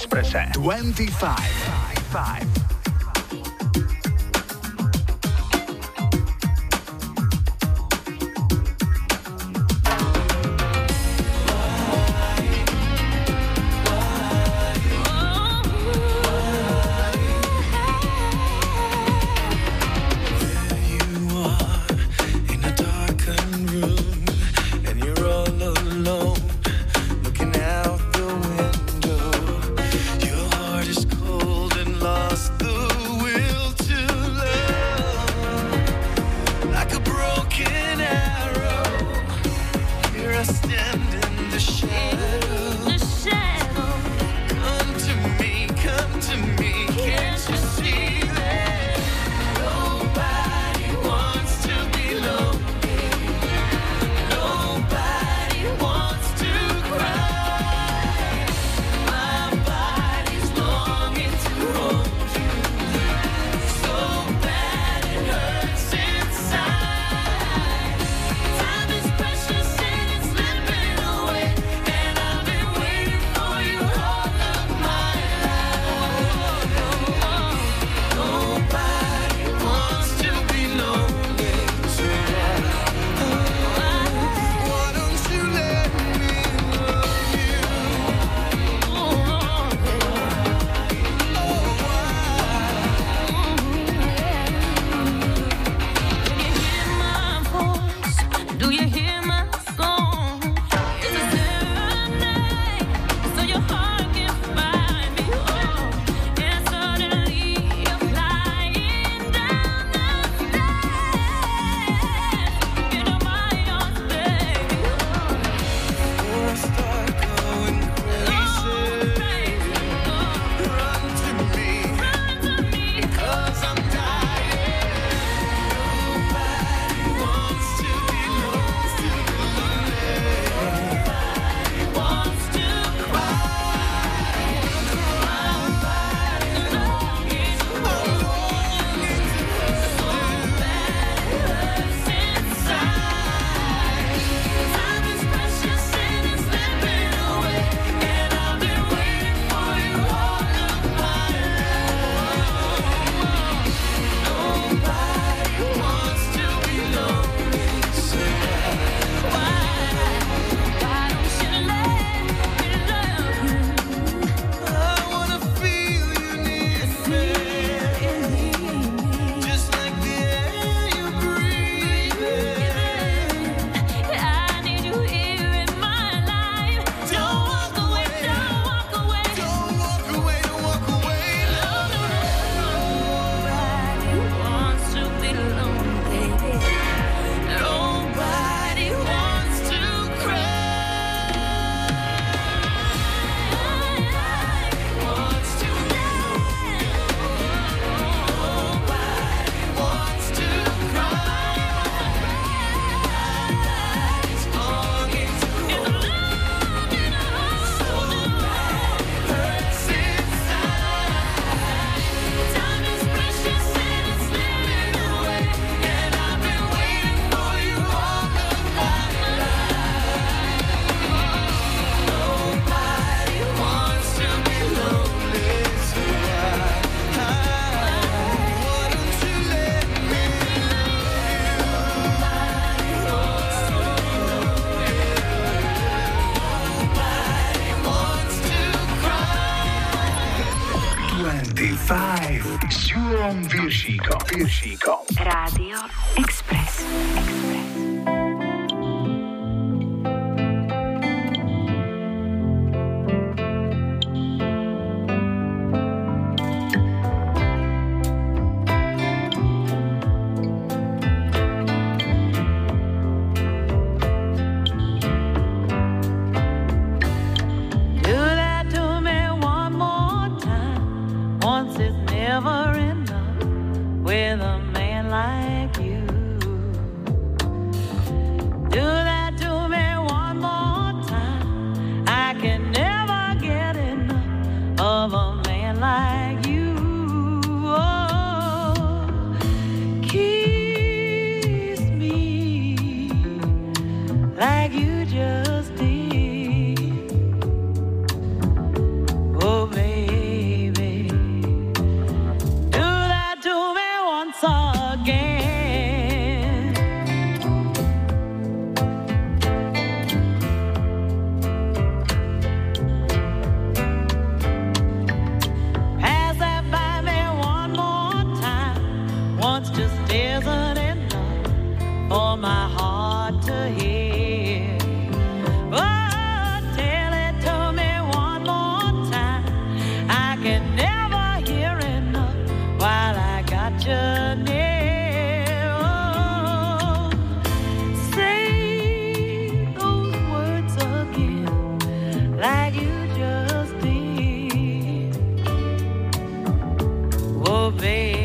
[SPEAKER 8] Exprese. Na Exprese. 25. 25.
[SPEAKER 3] obey.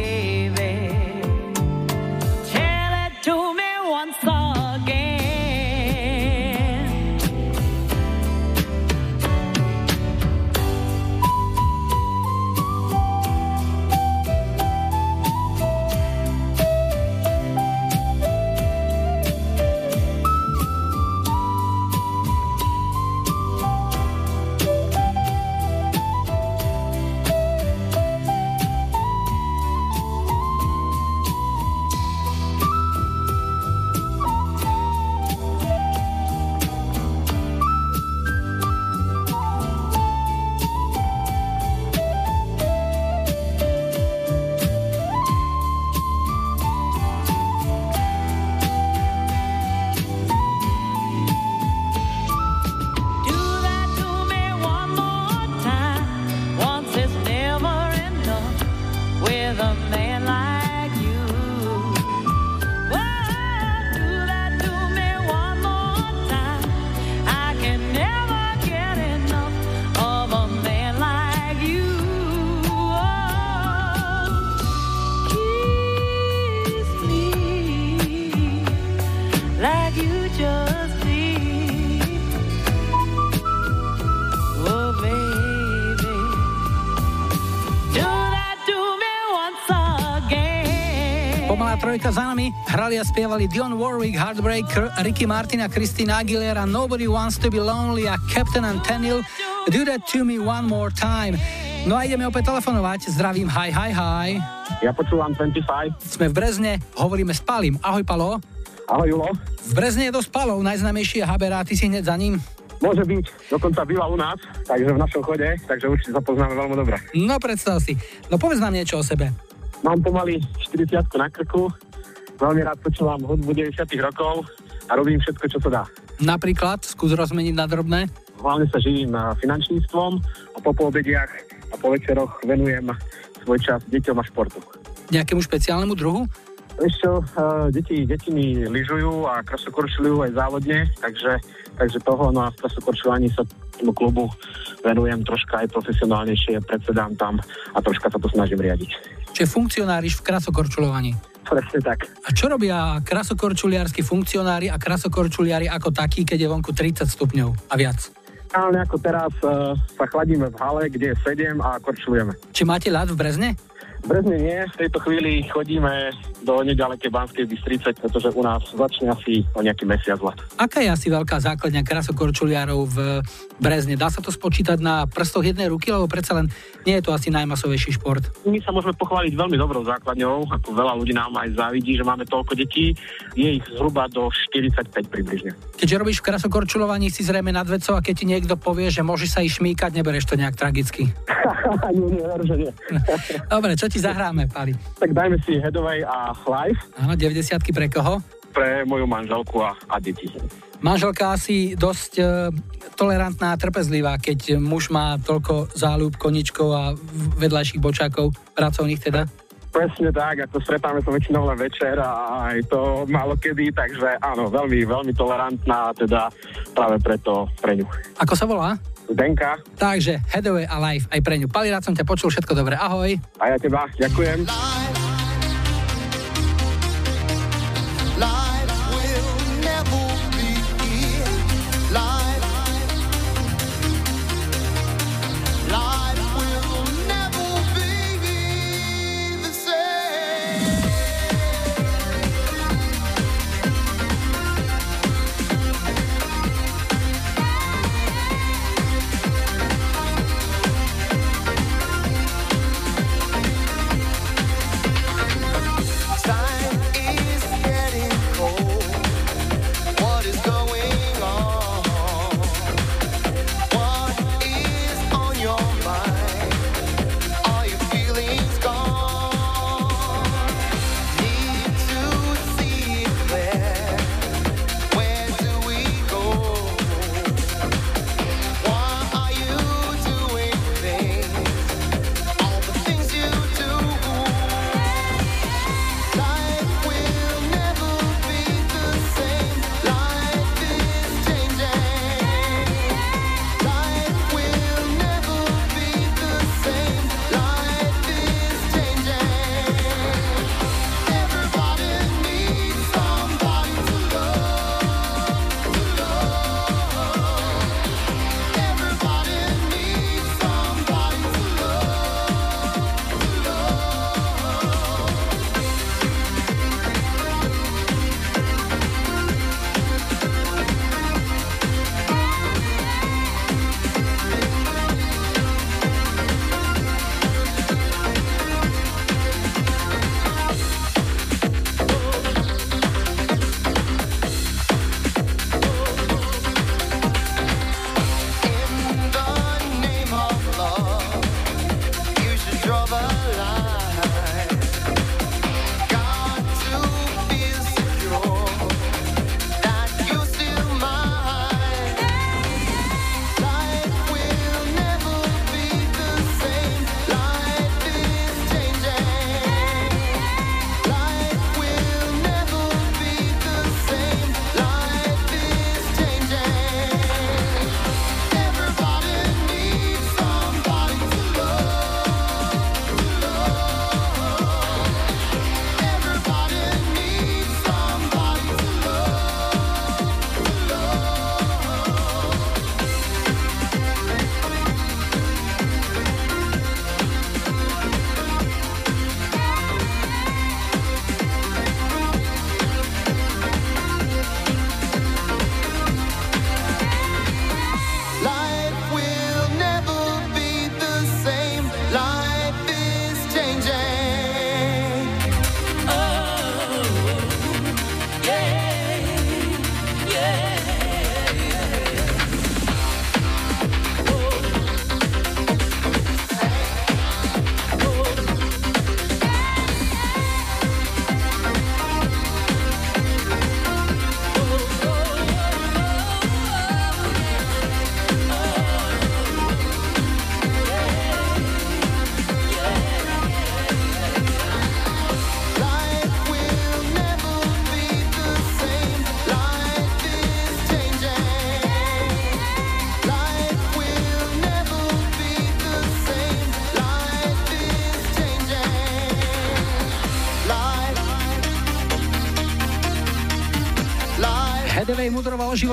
[SPEAKER 3] Spievali Dion Warwick, Heartbreaker, Ricky Martin a Christina Aguilera, Nobody Wants to be Lonely a Captain Antenil, Do That to Me One More Time. No a ideme opäť telefonovať. Zdravím, hi, hi, hi.
[SPEAKER 14] Ja počúvam 25.
[SPEAKER 3] Sme v Brezne, hovoríme s Palim. Ahoj, Palo.
[SPEAKER 14] Ahoj, Julo.
[SPEAKER 3] V Brezne je dosť Palov, najznámejší je Habera, ty si hneď za ním.
[SPEAKER 14] Môže byť, dokonca býva u nás, takže v našom chode, takže určite sa poznáme veľmi dobre.
[SPEAKER 3] No predstav si. No povedz nám niečo o sebe.
[SPEAKER 14] Mám pomaly 40 na krku, veľmi rád počúvam hudbu 90 rokov a robím všetko, čo sa dá.
[SPEAKER 3] Napríklad, skús rozmeniť na drobné.
[SPEAKER 14] Hlavne sa živím eh, finančníctvom a po poobediach a po večeroch venujem svoj čas deťom a športu.
[SPEAKER 3] Nejakému špeciálnemu druhu?
[SPEAKER 14] Vieš čo, uh, deti, deti mi lyžujú a krasokorčujú aj závodne, takže, takže toho, no a v krasokorčovaní sa klubu venujem troška aj profesionálnejšie, predsedám tam a troška sa to snažím riadiť.
[SPEAKER 3] Čiže funkcionáriš v krasokorčulovaní.
[SPEAKER 14] Presne tak.
[SPEAKER 3] A čo robia krasokorčuliarskí funkcionári a krasokorčuliari ako takí, keď je vonku 30 stupňov a viac?
[SPEAKER 14] Reálne ako teraz uh, sa chladíme v hale, kde je 7 a korčulujeme.
[SPEAKER 3] Či máte ľad v Brezne?
[SPEAKER 14] V Brezne nie, v tejto chvíli chodíme do nedalekej Banskej Bystrice, pretože u nás začne asi o nejaký mesiac let.
[SPEAKER 3] Aká je asi veľká základňa krasokorčuliarov v Brezne? Dá sa to spočítať na prstoch jednej ruky, lebo predsa len nie je to asi najmasovejší šport.
[SPEAKER 14] My sa môžeme pochváliť veľmi dobrou základňou, ako veľa ľudí nám aj závidí, že máme toľko detí. Je ich zhruba do 45 približne.
[SPEAKER 3] Keďže robíš v krasokorčulovaní, si zrejme nad vecou a keď ti niekto povie, že môže sa ich šmýkať, nebereš to nejak tragicky. <laughs>
[SPEAKER 14] nie, nie, nie. <laughs>
[SPEAKER 3] Dobre, čo ti zahráme, Pali?
[SPEAKER 14] tak dajme si Headway a Life
[SPEAKER 3] Áno, 90 pre koho?
[SPEAKER 14] pre moju manželku a, a deti.
[SPEAKER 3] Manželka asi dosť e, tolerantná a trpezlivá, keď muž má toľko záľub, koničkov a vedľajších bočákov, pracovných teda.
[SPEAKER 14] Presne tak, ako stretáme sa väčšinou len večer a aj to málo kedy, takže áno, veľmi, veľmi tolerantná teda práve preto pre ňu.
[SPEAKER 3] Ako sa volá?
[SPEAKER 14] Zdenka.
[SPEAKER 3] Takže Headway a Life aj pre ňu. Pali, rád som ťa počul, všetko dobre, ahoj.
[SPEAKER 14] A ja teba, ďakujem.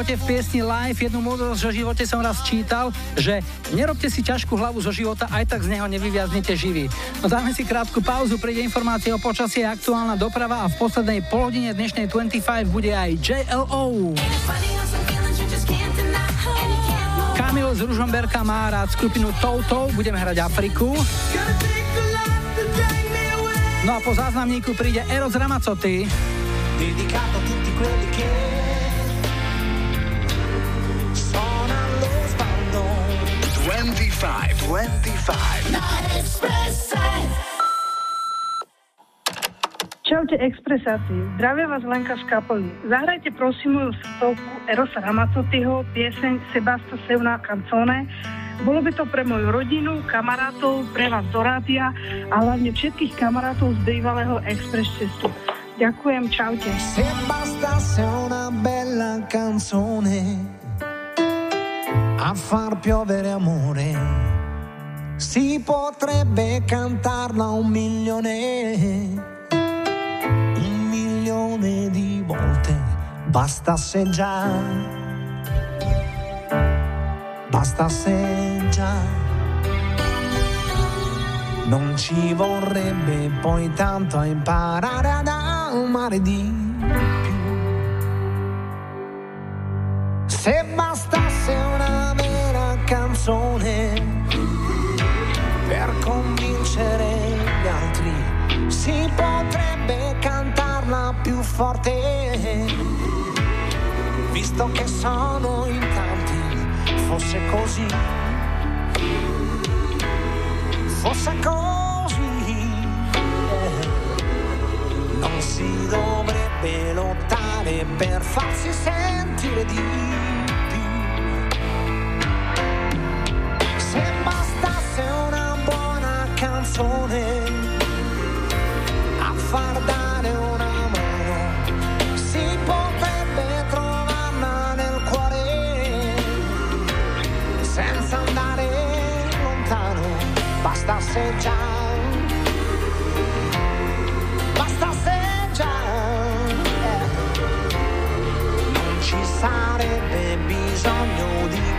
[SPEAKER 3] Živote v piesni Live. Jednu múdrosť o živote som raz čítal, že nerobte si ťažkú hlavu zo života, aj tak z neho nevyviaznete živý. No dáme si krátku pauzu, príde informácie o počasí, aktuálna doprava a v poslednej polhodine dnešnej 25 bude aj JLO. Kamil z Ružomberka má rád skupinu Toto, budeme hrať Afriku. No a po záznamníku príde Eros Ramazzotti.
[SPEAKER 13] dedicato tutti quelli che
[SPEAKER 8] 25, 25.
[SPEAKER 6] Čaute expresáci, zdravia vás Lenka z kapely. Zahrajte prosím moju stovku Erosa Ramazottiho, pieseň Sebasta Seuna Canzone. Bolo by to pre moju rodinu, kamarátov, pre vás do rádia a hlavne všetkých kamarátov z bývalého Express cestu. Ďakujem, čaute.
[SPEAKER 13] Se una bella canzone a far piovere amore, si potrebbe cantarla un milione, un milione di volte. Bastasse già, bastasse già. Non ci vorrebbe poi tanto a imparare ad amare di più. Se bastasse una vera canzone per convincere gli altri, si potrebbe cantarla più forte. Visto che sono in tanti, fosse così fosse così, non si dovrebbe lottare per farsi sentire di più. Se canzone a far dare una mano, si potrebbe trovarla nel cuore senza andare lontano, bastasse già, bastasse già, eh. non ci sarebbe bisogno di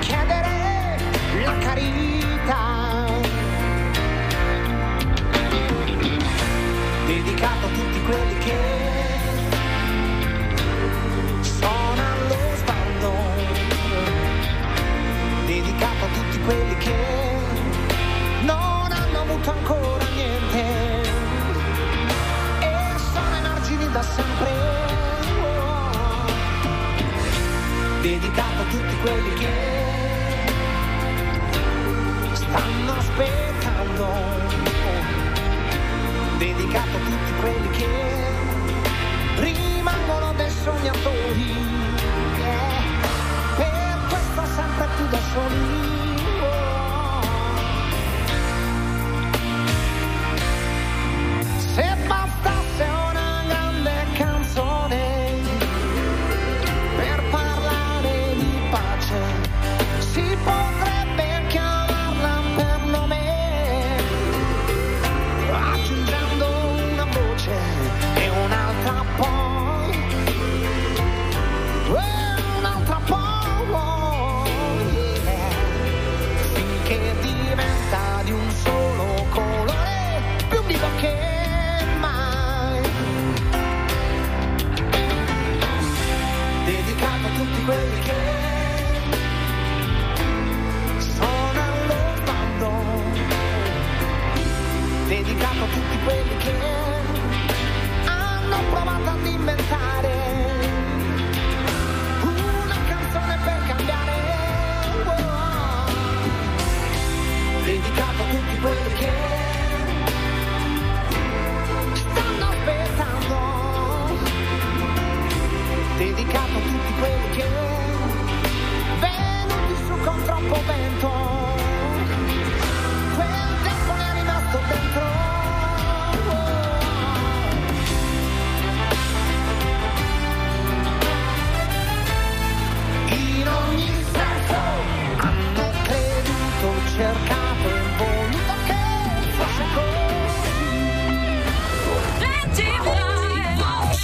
[SPEAKER 13] Dedicato a tutti quelli che sono allo sbando dedicato a tutti quelli che non hanno avuto ancora niente e sono emargini da sempre. Dedicato a tutti quelli che stanno aspettando. Dedicato quelli che rimangono dei sognatori. eh, Per questo sempre più da soli.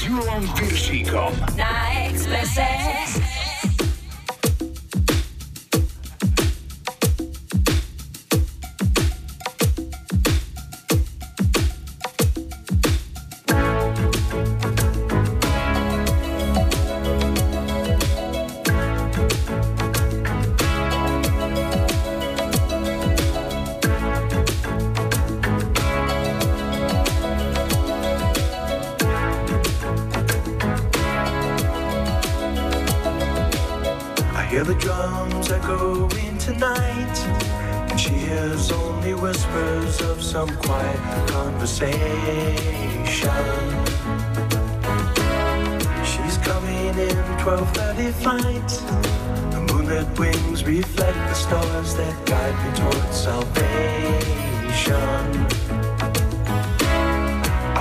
[SPEAKER 8] Julom Piršíkom.
[SPEAKER 15] Na Expresse.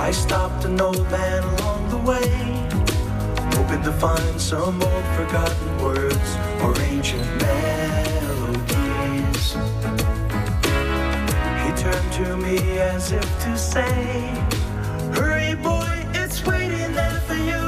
[SPEAKER 16] I stopped an old man along the way, hoping to find some old forgotten words or ancient melodies. He turned to me as if to say, Hurry, boy, it's waiting there for you.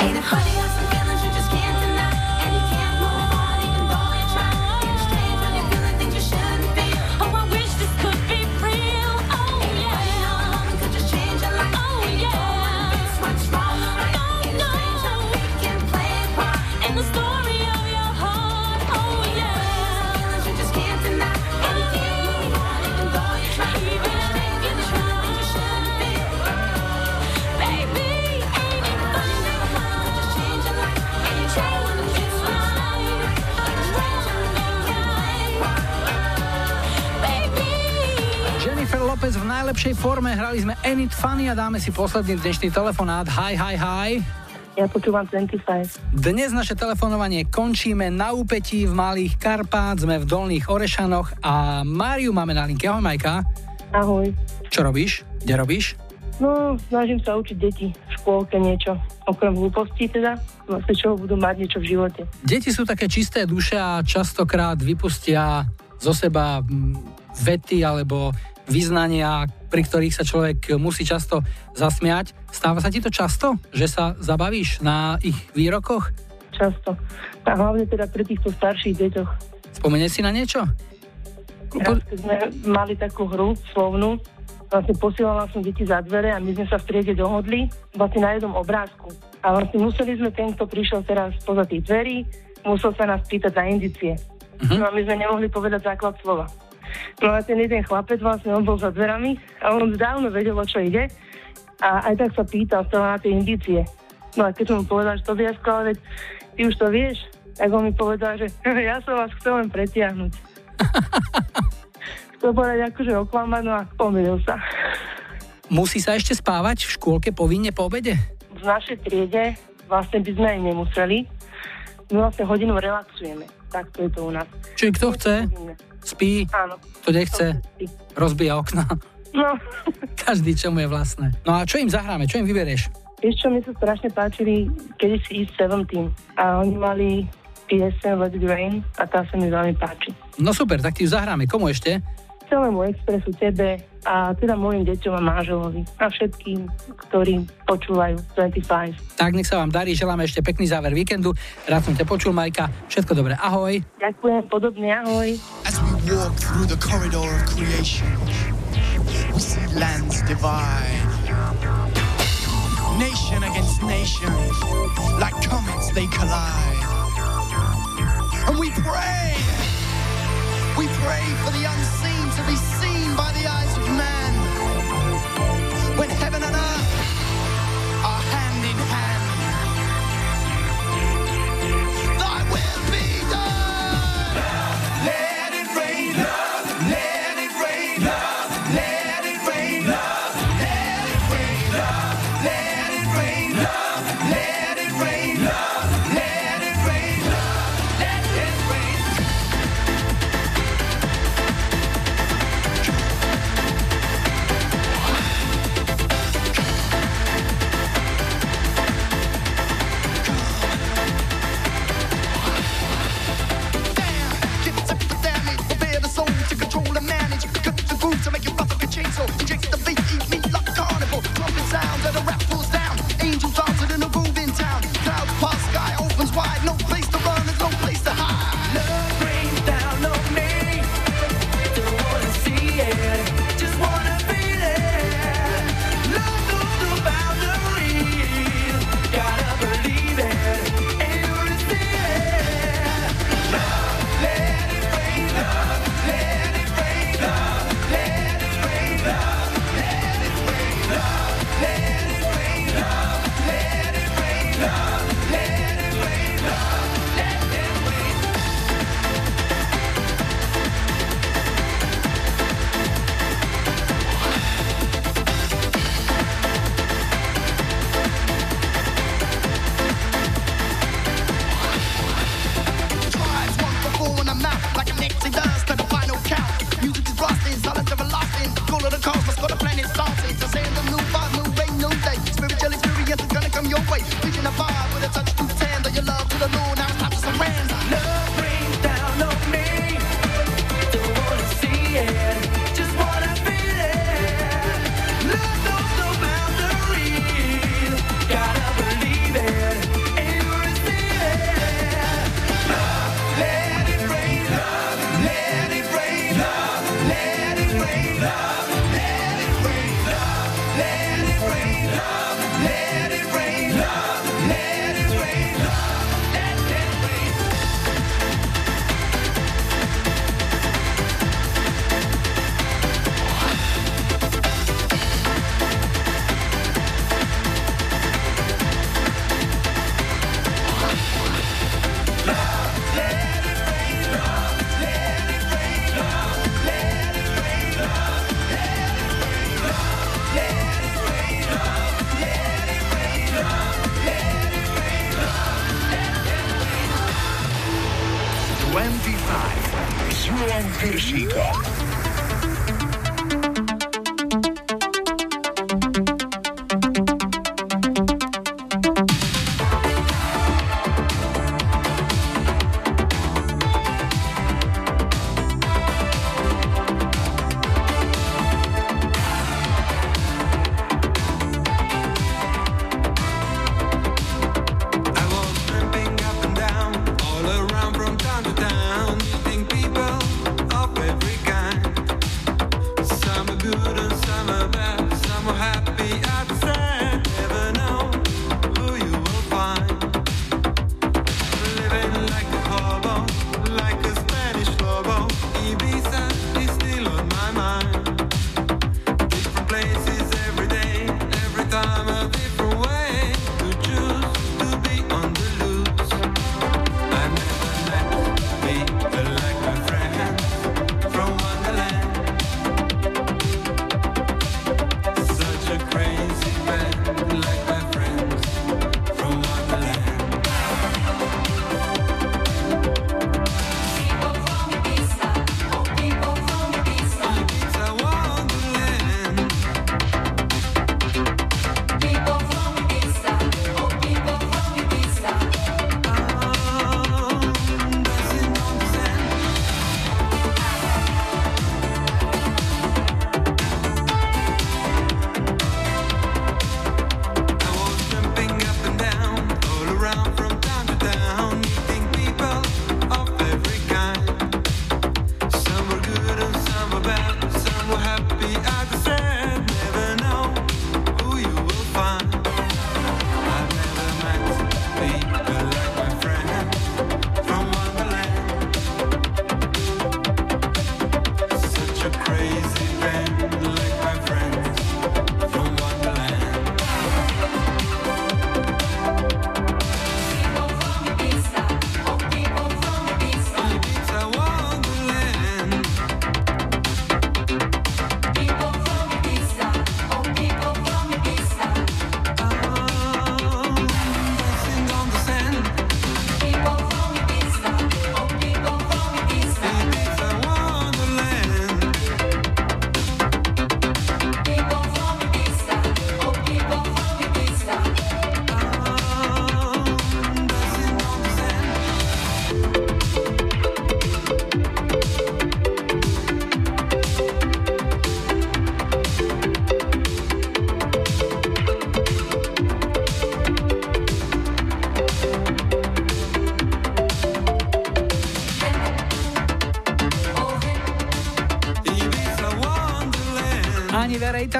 [SPEAKER 8] Ain't it
[SPEAKER 3] forme, hrali sme It Funny a dáme si posledný dnešný telefonát. Hi, hi, hi.
[SPEAKER 17] Ja počúvam 25.
[SPEAKER 3] Dnes naše telefonovanie končíme na úpetí v Malých Karpát, sme v Dolných Orešanoch a Máriu máme na linke. Ahoj Majka.
[SPEAKER 17] Ahoj.
[SPEAKER 3] Čo robíš? Kde robíš?
[SPEAKER 17] No, snažím sa učiť deti v škôlke niečo. Okrem hlúpostí teda, vlastne čoho budú mať niečo v živote.
[SPEAKER 3] Deti sú také čisté duše a častokrát vypustia zo seba mm, vety alebo vyznania, pri ktorých sa človek musí často zasmiať. Stáva sa ti to často, že sa zabavíš na ich výrokoch?
[SPEAKER 17] Často. A hlavne teda pri týchto starších deťoch.
[SPEAKER 3] Spomenieš si na niečo?
[SPEAKER 17] Raz, keď sme mali takú hru slovnú, vlastne posielala som deti za dvere a my sme sa v triede dohodli vlastne na jednom obrázku. A vlastne museli sme ten, kto prišiel teraz poza tých dverí, musel sa nás pýtať za indície. No a my sme nemohli povedať základ slova. No a ten jeden chlapec vlastne, on bol za dverami a on dávno vedel, o čo ide. A aj tak sa pýtal stále na tie indície. No a keď som mu povedal, že to viasko, ale ty už to vieš, tak on mi povedal, že <laughs> ja som vás chcel len pretiahnuť. Chcel povedať akože oklamať, no a pomýlil sa.
[SPEAKER 3] Musí sa ešte spávať v škôlke povinne po obede?
[SPEAKER 17] V našej triede vlastne by sme aj nemuseli. My vlastne hodinu relaxujeme. Tak to je to u nás.
[SPEAKER 3] Čiže kto chce, spí,
[SPEAKER 17] Áno.
[SPEAKER 3] kto nechce, rozbíja okna.
[SPEAKER 17] No. <laughs>
[SPEAKER 3] Každý, čo mu je vlastné. No a čo im zahráme, čo im vyberieš?
[SPEAKER 17] Vieš čo, mi sa strašne páčili kedysi East 17 a oni mali piesen Let It Rain a tá sa mi veľmi páči.
[SPEAKER 3] No super, tak ti ju zahráme. Komu ešte?
[SPEAKER 17] Celému Expressu, tebe a teda mojim deťom a máželovi a všetkým, ktorí počúvajú 25.
[SPEAKER 3] Tak nech sa vám darí, želáme ešte pekný záver víkendu. Rád som ťa počul, Majka. Všetko dobré, ahoj.
[SPEAKER 17] Ďakujem, podobne, ahoj.
[SPEAKER 18] As we walk through the corridor of creation, we see lands divide. Nation against nation, like comets they collide. And we pray, we pray for the unseen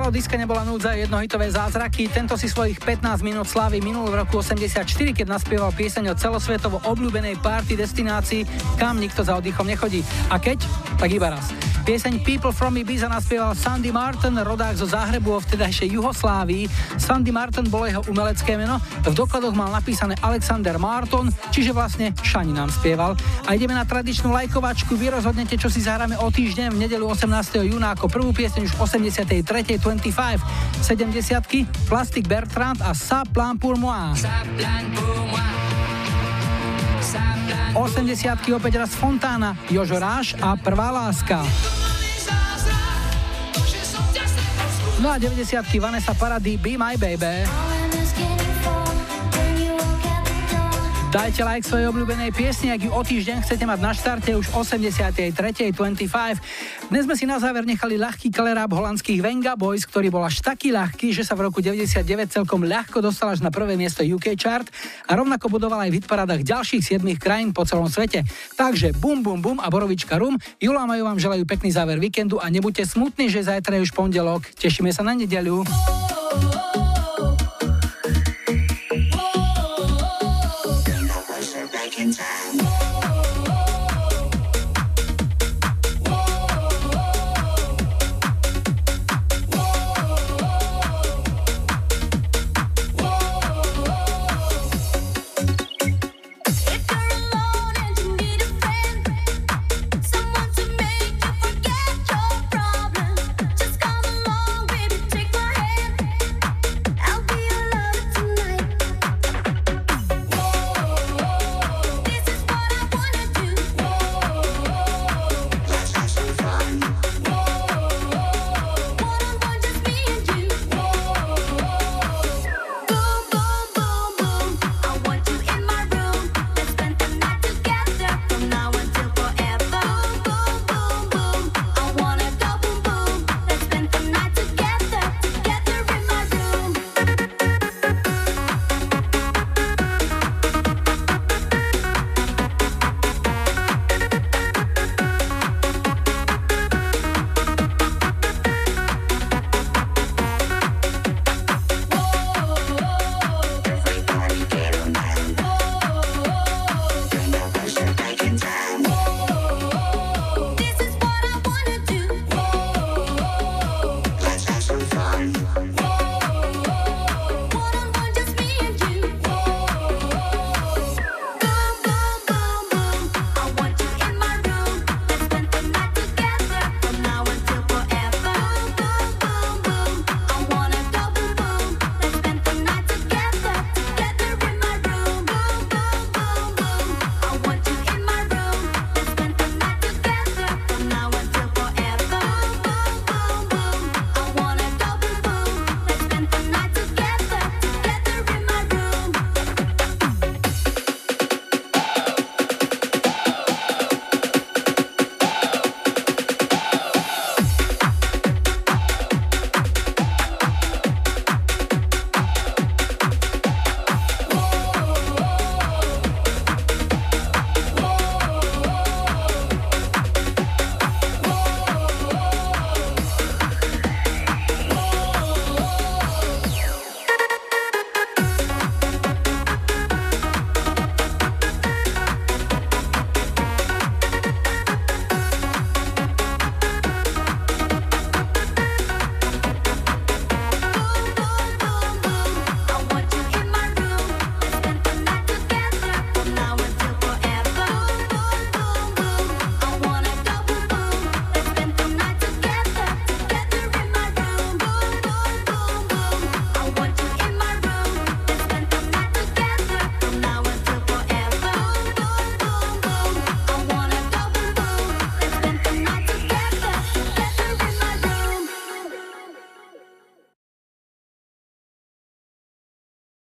[SPEAKER 3] Italo diska nebola núdza jednohitové zázraky. Tento si svojich 15 minút slávy minul v roku 84, keď naspieval pieseň o celosvetovo obľúbenej party destinácii, kam nikto za oddychom nechodí. A keď? Tak iba raz. Pieseň People from Ibiza naspieval Sandy Martin, rodák zo Záhrebu vo vtedajšej Juhoslávii. Sandy Martin bolo jeho umelecké meno, v dokladoch mal napísané Alexander Martin, čiže vlastne Šani nám spieval. A ideme na tradičnú lajkovačku, vy rozhodnete, čo si zahráme o týždeň v nedelu 18. júna ako prvú pieseň už 83. 25. 70 Plastic Bertrand a Sa plan pour moi. 80 opäť raz Fontána, Jožo Ráš a Prvá láska. No a 90 Vanessa Paradis, Be My Baby. Dajte like svojej obľúbenej piesni, ak ju o týždeň chcete mať na štarte už 83. 25. Dnes sme si na záver nechali ľahký kaleráb holandských Venga Boys, ktorý bol až taký ľahký, že sa v roku 99 celkom ľahko dostal až na prvé miesto UK chart a rovnako budoval aj v hitparádach ďalších 7 krajín po celom svete. Takže bum bum bum a borovička rum. Jula Majú vám želajú pekný záver víkendu a nebuďte smutní, že zajtra je už pondelok. Tešíme sa na nedeľu.